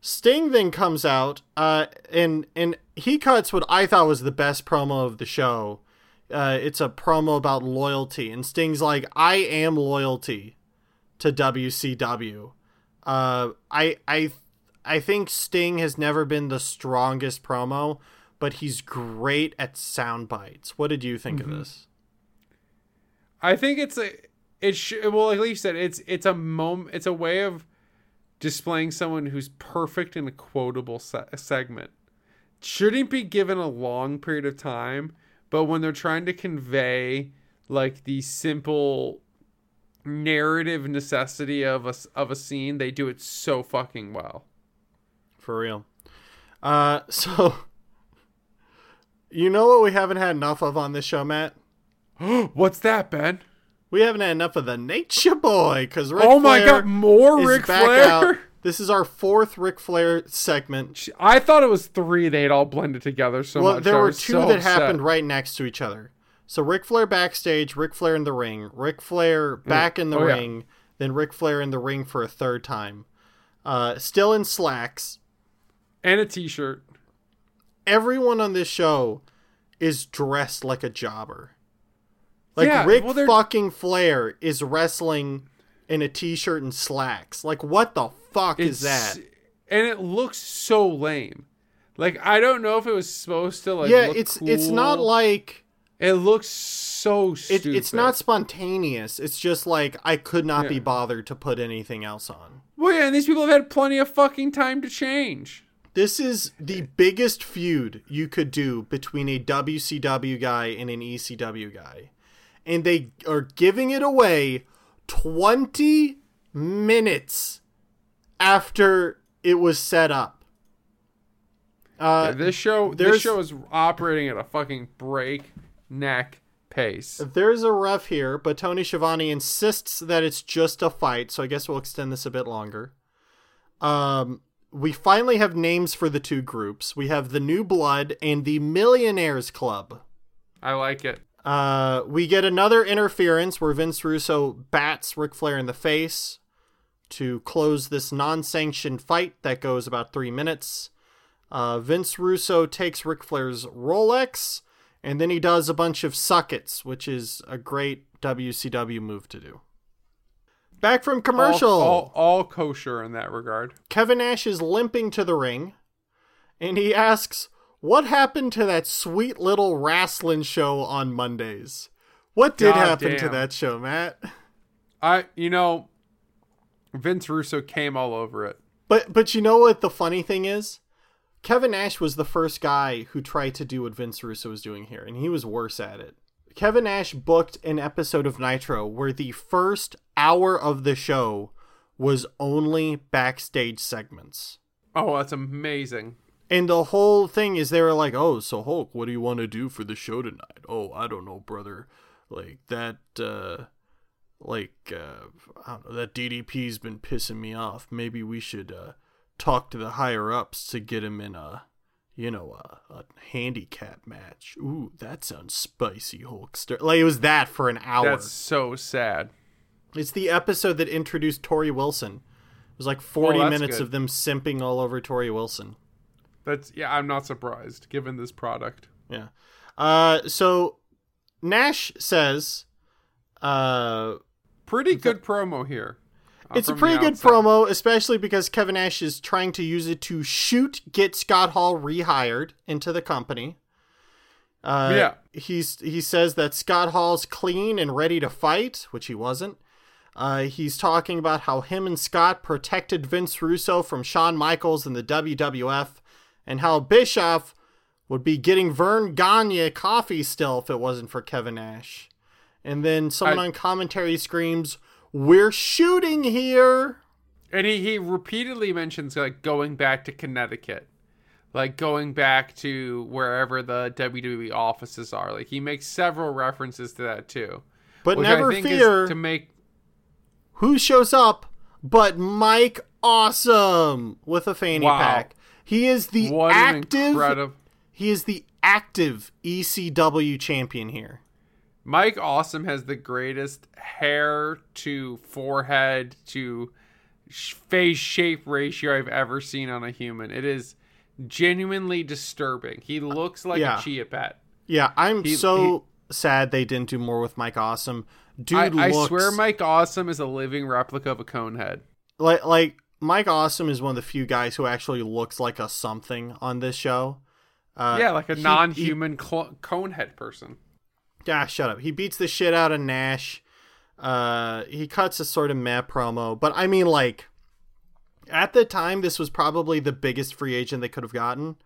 Sting then comes out, uh, and and he cuts what I thought was the best promo of the show. Uh, it's a promo about loyalty, and Sting's like, "I am loyalty to WCW." Uh, I I I think Sting has never been the strongest promo, but he's great at sound bites. What did you think Mm-hmm. of this? I think it's a it sh- well like you said it's it's a moment it's a way of displaying someone who's perfect in a quotable se- segment. Shouldn't be given a long period of time, but when they're trying to convey like the simple narrative necessity of a of a scene, they do it so fucking well. For real. Uh, [laughs] so you know what we haven't had enough of on this show, Matt? [gasps] What's that, Ben? We haven't had enough of the Nature Boy because oh my god, more is Ric back Flair. out. This is our fourth Ric Flair segment. I thought it was three. They'd all blended together so well, much. there I were was two so that upset. happened right next to each other. So Ric Flair backstage, Ric Flair in the ring, Ric Flair back in the Oh, yeah. ring, then Ric Flair in the ring for a third time. Uh, still in slacks. and a T-shirt. Everyone on this show is dressed like a jobber. Like Yeah, Ric well, fucking Flair is wrestling in a t-shirt and slacks. Like what the fuck is that? And it looks so lame. Like I don't know if it was supposed to like. yeah, it's it's not like It looks so it, stupid. it's not spontaneous. It's just like I could not be bothered to put anything else on. Well, yeah, and these people have had plenty of fucking time to change. This is the biggest feud you could do between a WCW guy and an ECW guy. And they are giving it away 20 minutes after it was set up. Uh, this show, this show is operating at a fucking breakneck pace. There's a ref here, but Tony Schiavone insists that it's just a fight, so I guess we'll extend this a bit longer. Um, we finally have names for the two groups. We have the New Blood and the Millionaires Club. I like it. Uh, we get another interference where Vince Russo bats Ric Flair in the face to close this non-sanctioned fight that goes about three minutes. Uh, Vince Russo takes Ric Flair's Rolex, and then he does a bunch of suckets, which is a great WCW move to do. Back from commercial. All, all, all kosher in that regard. Kevin Nash is limping to the ring, and he asks, What happened to that sweet little wrestling show on Mondays? What did God happen to that show, Matt? I, you know, Vince Russo came all over it. But but you know what the funny thing is? Kevin Nash was the first guy who tried to do what Vince Russo was doing here, and he was worse at it. Kevin Nash booked an episode of Nitro where the first hour of the show was only backstage segments. Oh, that's amazing. And the whole thing is they were like, "Oh, so Hulk, what do you want to do for the show tonight?" "Oh, I don't know, brother. Like that uh like uh I don't know, that DDP's been pissing me off. Maybe we should uh talk to the higher ups to get him in a you know, a, a handicap match. Ooh, that sounds spicy, Hulkster. Like it was that for an hour. That's so sad. It's the episode that introduced Torrie Wilson. It was like 40 that's minutes good. of them simping all over Torrie Wilson. That's yeah. I'm not surprised given this product. Yeah. Uh, so Nash says, uh, Pretty good promo here. uh, it's a pretty good promo, especially because Kevin Nash is trying to use it to shoot, get Scott Hall rehired into the company. Uh, Yeah. He's he says that Scott Hall's clean and ready to fight, which he wasn't. Uh, he's talking about how him and Scott protected Vince Russo from Shawn Michaels and the WWF, and how Bischoff would be getting Verne Gagne coffee still if it wasn't for Kevin Nash. And then someone I- on commentary screams, We're shooting here. And he, he repeatedly mentions like going back to Connecticut, like going back to wherever the WWE offices are. Like he makes several references to that too. But never fear to make who shows up but Mike Awesome with a fanny Wow. pack. He is the what active incredible he is the active ECW champion here. Mike Awesome has the greatest hair to forehead to face shape ratio I've ever seen on a human. It is genuinely disturbing. He looks like Yeah. a chia pet. Yeah, I'm He- so sad they didn't do more with Mike Awesome. Dude I, I swear Mike Awesome is a living replica of a cone head. like like Mike Awesome is one of the few guys who actually looks like a something on this show. Uh, yeah, like a he- non-human cl- cone head person. Yeah, shut up. He beats the shit out of Nash. Uh, he cuts a sort of meh promo, but I mean, like, at the time, this was probably the biggest free agent they could have gotten.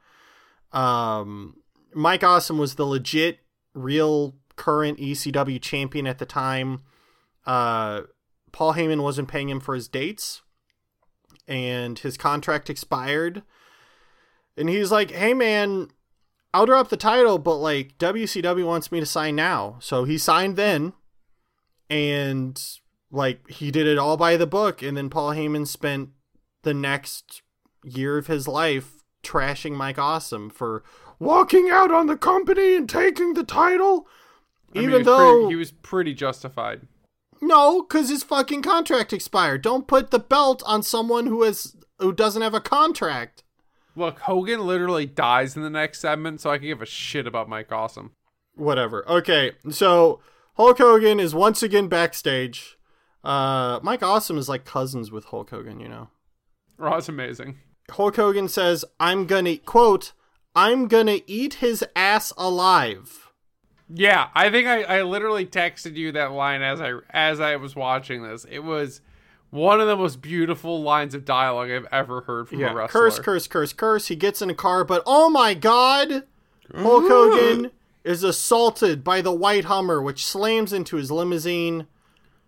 Um, Mike Awesome was the legit, real, current ECW champion at the time. Uh, Paul Heyman wasn't paying him for his dates, and his contract expired. And he's like, "Hey, man, I'll drop the title, but like WCW wants me to sign now. So he signed then, and like he did it all by the book. And then Paul Heyman spent the next year of his life trashing Mike Awesome for walking out on the company and taking the title. I Even was though pretty, he was pretty justified. No, because his fucking contract expired. Don't put the belt on someone who has who doesn't have a contract. Look, Hogan literally dies in the next segment, so I can give a shit about Mike Awesome. whatever. Okay, so Hulk Hogan is once again backstage. Uh, Mike Awesome is like cousins with Hulk Hogan, you know. Raw's amazing. Hulk Hogan says, "I'm gonna quote, I'm gonna eat his ass alive." Yeah, I think I, I literally texted you that line as I as I was watching this. It was one of the most beautiful lines of dialogue I've ever heard from a wrestler. curse, curse, curse, curse. He gets in a car, but oh my god, Hulk Hogan is assaulted by the white Hummer, which slams into his limousine.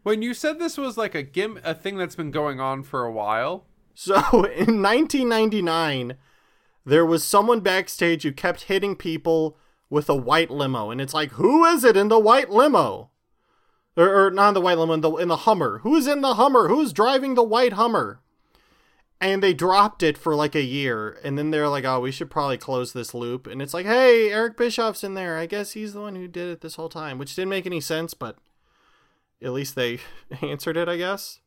When you said this was like a gim a thing that's been going on for a while, So [laughs] in 1999, there was someone backstage who kept hitting people with a white limo, and it's like, who is it in the white limo? Or, or not in the white limo, in the, in the Hummer. Who's in the Hummer? Who's driving the white Hummer? And they dropped it for like a year, and then they're like, oh, we should probably close this loop. And it's like, hey, Eric Bischoff's in there. I guess he's the one who did it this whole time, which didn't make any sense, but at least they [laughs] answered it, I guess.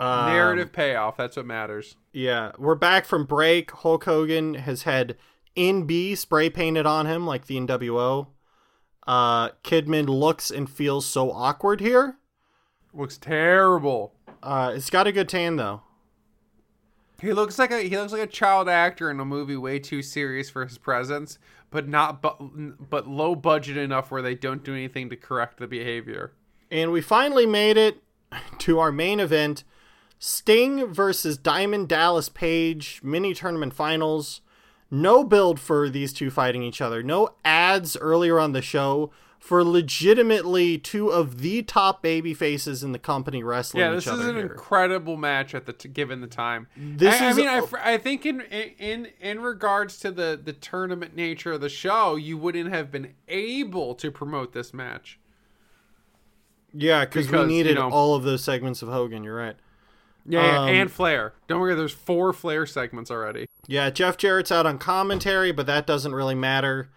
Um, narrative payoff, that's what matters. yeah, we're back from break. Hulk Hogan has had NB spray painted on him like the NWO. Uh, Kidman looks and feels so awkward here. Looks terrible. Uh, it's got a good tan though. He looks like a he looks like a child actor in a movie way too serious for his presence, but not but but low budget enough where they don't do anything to correct the behavior. And we finally made it to our main event Sting versus Diamond Dallas Page mini tournament finals. No build for these two fighting each other. No ads earlier on the show for legitimately two of the top baby faces in the company wrestling Yeah, this is an here. incredible match at the t- given the time. This I, is- I mean, I, I think in in in regards to the the tournament nature of the show, you wouldn't have been able to promote this match. yeah, because we because, you needed know- all of those segments of Hogan. You're right. Yeah, Um, and Flair. Don't worry, there's four Flair segments already. Yeah, Jeff Jarrett's out on commentary, but that doesn't really matter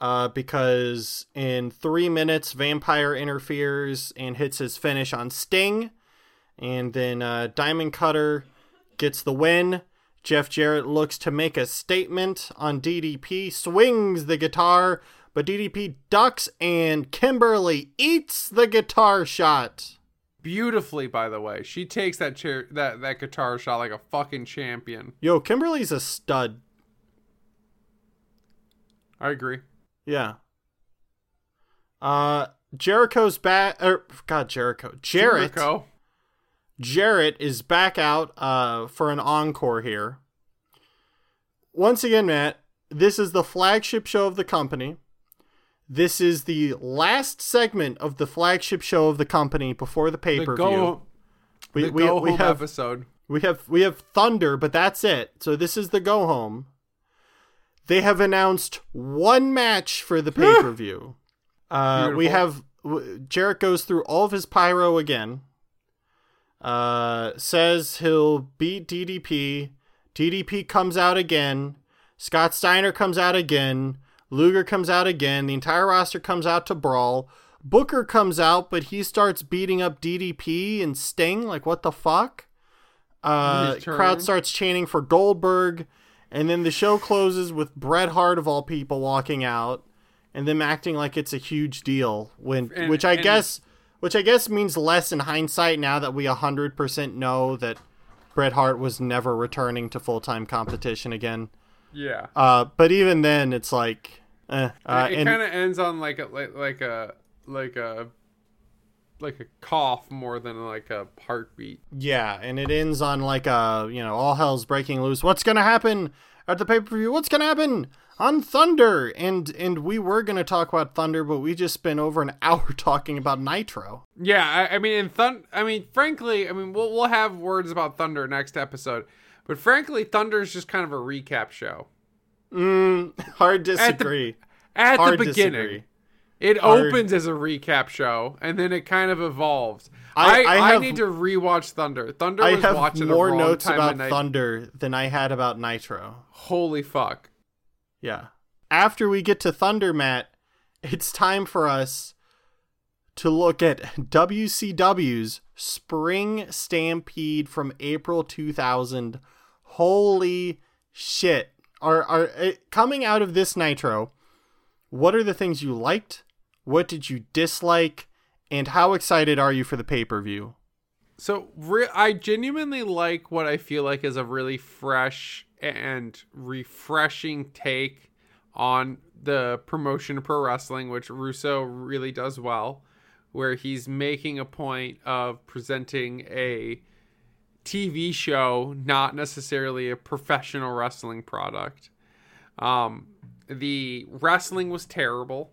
uh, because in three minutes, Vampiro interferes and hits his finish on Sting. And then uh, Diamond Cutter gets the win. Jeff Jarrett looks to make a statement on DDP, swings the guitar, but DDP ducks and Kimberly eats the guitar shot. Beautifully, by the way, she takes that chair that that guitar shot like a fucking champion. Yo, Kimberly's a stud. I agree. Yeah. Uh, Jericho's back. Or God, Jericho. Jarrett. Jericho. Jarrett is back out uh, for an encore here. Once again, Matt, this is the flagship show of the company. This is the last segment of the flagship show of the company before the pay per view. We, the we, go we home have episode. we have we have Thunder, but that's it. So this is the go home. They have announced one match for the [gasps] pay per view. uh, we have w- Jarrett goes through all of his pyro again. Uh, says he'll beat DDP. DDP comes out again. Scott Steiner comes out again. Luger comes out again. The entire roster comes out to brawl. Booker comes out, but he starts beating up DDP and Sting. Like, what the fuck? Uh, crowd starts chanting for Goldberg, and then the show closes with Bret Hart of all people walking out, and them acting like it's a huge deal. When, And- which I guess, which I guess means less in hindsight now that we hundred percent know that Bret Hart was never returning to full time competition again. Yeah. Uh, but even then, it's like, eh. Uh, it and kind of ends on like a like, like a like a like a cough more than like a heartbeat. yeah, and it ends on like a you know all hell's breaking loose. What's gonna happen at the pay per view? What's gonna happen on Thunder? And and we were gonna talk about Thunder, but we just spent over an [laughs] hour talking about Nitro. Yeah, I, I mean, in Thun, I mean, frankly, I mean, we'll we'll have words about Thunder next episode, but frankly, Thunder's just kind of a recap show. Mm, [laughs] hard disagree. At hard the beginning, disagree. it Hard- opens as a recap show, and then it kind of evolves. I- I I I, need to rewatch Thunder. Thunder I was have watching more the notes time about. Thunder than I had about Nitro. Holy fuck! Yeah. After we get to Thunder, Matt, it's time for us to look at WCW's Spring Stampede from April 2000. Holy shit. Are are eh, coming out of this Nitro, what are the things you liked? What did you dislike? And how excited are you for the pay-per-view? So re- I genuinely like what I feel like is a really fresh and refreshing take on the promotion of pro wrestling, which Russo really does well, where he's making a point of presenting a TV show, not necessarily a professional wrestling product. Um, the wrestling was terrible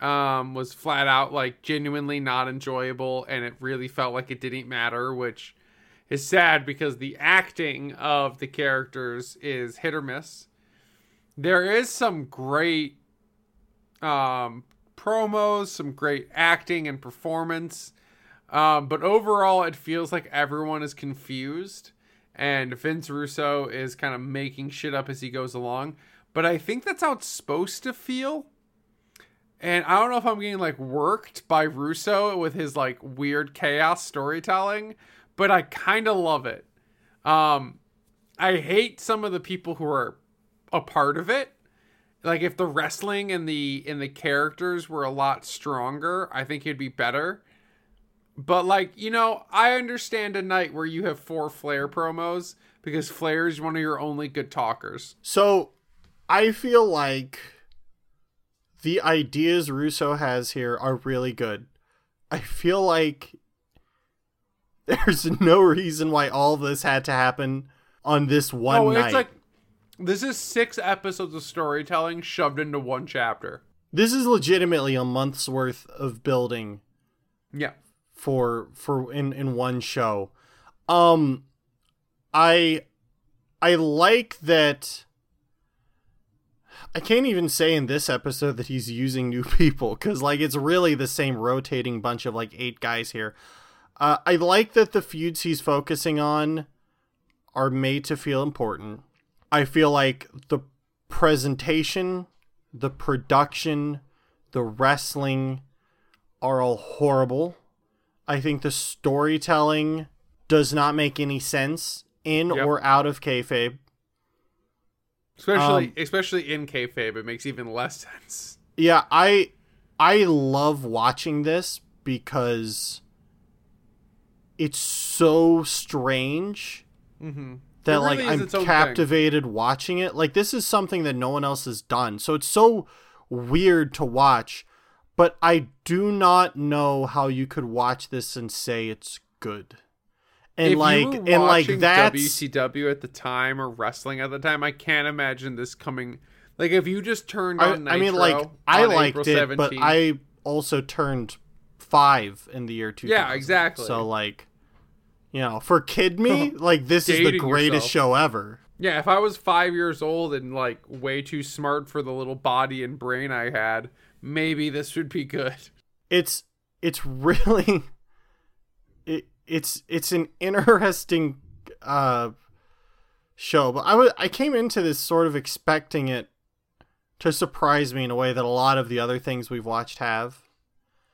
um, was flat out like genuinely not enjoyable, and it really felt like it didn't matter, which is sad because the acting of the characters is hit or miss. There is some great um, promos, some great acting and performance, um, but overall, it feels like everyone is confused, and Vince Russo is kind of making shit up as he goes along. But I think that's how it's supposed to feel. And I don't know if I'm getting like worked by Russo with his like weird chaos storytelling, but I kind of love it. Um I hate some of the people who are a part of it. Like if the wrestling and the and the characters were a lot stronger, I think it'd be better. But like, you know, I understand a night where you have four Flair promos because Flair is one of your only good talkers. So, I feel like the ideas Russo has here are really good. I feel like [laughs] there's no reason why all this had to happen on this one oh, night. it's like this is six episodes of storytelling shoved into one chapter. this is legitimately a month's worth of building Yeah. For for in in one show. Um I I like that I can't even say in this episode that he's using new [laughs] people cuz like it's really the same rotating bunch of like eight guys here. Uh, I like that the feuds he's focusing on are made to feel important. I feel like the presentation, the production, the wrestling are all horrible. I think the storytelling does not make any sense in Yep. or out of kayfabe. Especially Um, especially in kayfabe, it makes even less sense. Yeah, I I love watching this because it's so strange Mm-hmm. that It like I'm own thing. captivated watching it. Like this is something that no one else has done. So it's so weird to watch, but I do not know how you could watch this and say it's good. And if like you were and like that WCW at the time or wrestling at the time, I can't imagine this coming Like if you just turned I, on I Nitro mean, like I liked April it, but I also turned five in the year 2000. Yeah, exactly. So like, you know, for kid me, [laughs] like this is the greatest yourself. show ever. Yeah, if I was five years old and like way too smart for the little body and brain I had, maybe this would be good. It's it's really [laughs] it it's it's an interesting uh show, but I was I came into this sort of expecting it to surprise me in a way that a lot of the other things we've watched have.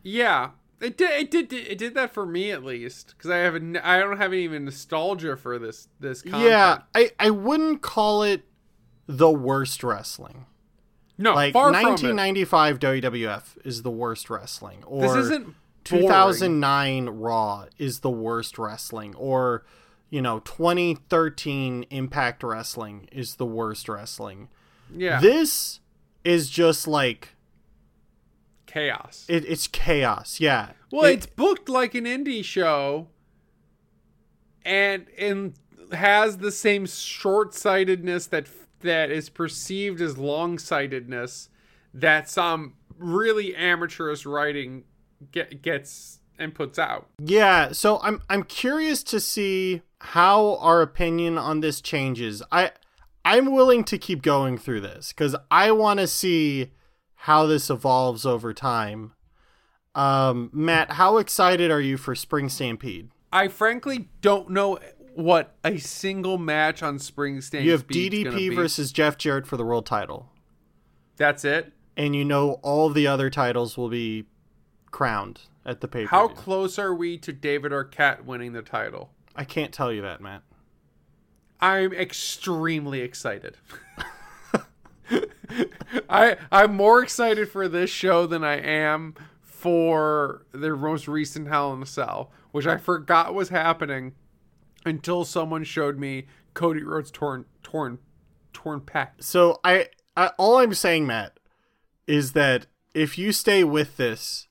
Yeah, it did. It did. It did that for me at least because I have. A, n- I don't have any even nostalgia for this. This. Content. Yeah, I I wouldn't call it the worst wrestling. No. Like far from it. 1995 WWF is the worst wrestling, or This isn't. 2009 Raw is the worst wrestling, or you know 2013 Impact Wrestling is the worst wrestling. Yeah. This is just like chaos. it, it's chaos. Yeah. well, It- it's booked like an indie show, and and has the same short-sightedness that that is perceived as long-sightedness that some really amateurish writing get, gets and puts out. Yeah, so I'm I'm curious to see how our opinion on this changes. I I'm willing to keep going through this cuz I want to see how this evolves over time. Um Matt, how excited are you for Spring Stampede? I frankly don't know what a single match on Spring Stampede. You have DDP versus Jeff Jarrett for the world title. That's it. And you know all the other titles will be crowned at the pay-per-view. How close are we to David Arquette winning the title? I can't tell you that, Matt. I'm extremely excited. [laughs] I I'm more excited for this show than I am for their most recent Hell in a Cell, which I forgot was happening until someone showed me Cody Rhodes torn torn torn pec. So I, I all I'm saying, Matt, is that if you stay with this,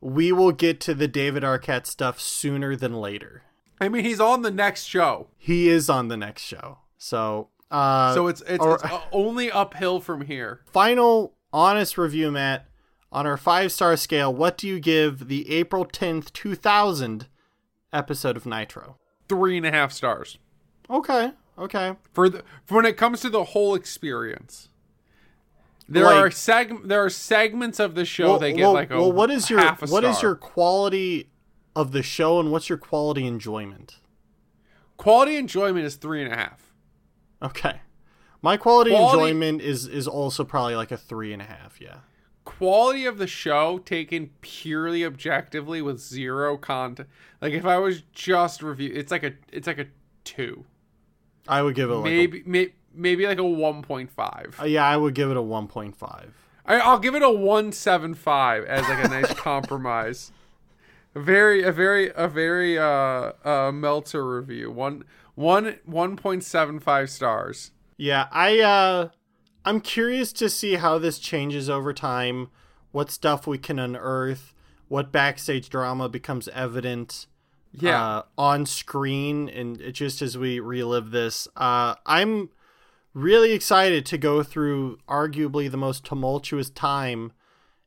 we will get to the David Arquette stuff sooner than later. I mean, he's on the next show, He is on the next show. So, uh, so it's it's, or- it's only uphill from here. final honest review, Matt, on our five star scale. What do you give the April tenth, two thousand episode of Nitro? Three and a half stars. Okay, okay. for the for when it comes to the whole experience. There Like- are seg there are segments of the show they get like a well, what is your half a what is your quality of the show, and what's your quality enjoyment? quality enjoyment is three and a half. Okay. My quality, Quality- enjoyment is is also probably like a three and a half. Yeah. Quality of the show taken purely objectively with zero content. Like if I was just review, it's like a it's like a two, I would give it like maybe may, maybe like a one point five. Uh, yeah, I would give it a one point five. I, I'll give it a one seven five as like a nice [laughs] compromise. A very, a very, a very uh uh Meltzer review. One, one, one point seven five stars. Yeah, I uh I'm curious to see how this changes over time, what stuff we can unearth, what backstage drama becomes evident Yeah, uh, on screen and it- just as we relive this. Uh I'm really excited to go through arguably the most tumultuous time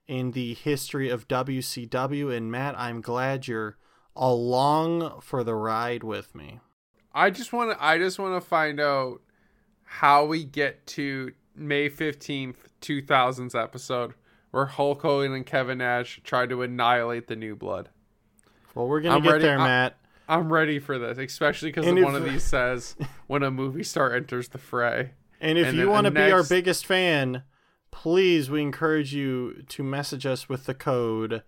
in the history of WCW and Matt, I'm glad you're along for the ride with me. I just want to, I just want to find out how we get to May fifteenth, two thousands episode where Hulk Hogan and Kevin Nash tried to annihilate the New Blood. Well, we're going I'm to get ready- there, I- Matt. I'm ready for this, especially because one of these says when a movie star enters the fray. And if And you want to be our biggest fan, please, we encourage you to message us with the code.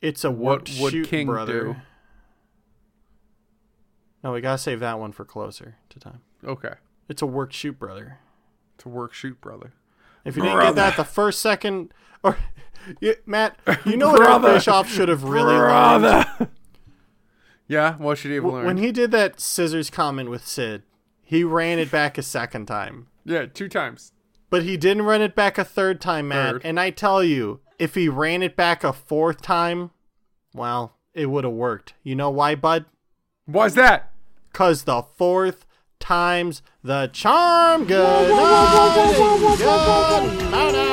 It's a What would shoot, King brother. do? No, we gotta save that one for closer to time. Okay, It's a work shoot, brother. To work shoot, brother. If you didn't get that the first second, or [laughs] you, Matt, you know what Eric Brother. Bischoff should have really learned Yeah, what should he have learned? when he did that scissors comment with Sid. He ran it back a second time. yeah, two times. But he didn't run it back a third time, Matt. Third. And I tell you, if he ran it back a fourth time, well, it would have worked. You know why, bud? Why's that? Because the fourth times the charm. Good night. Good night.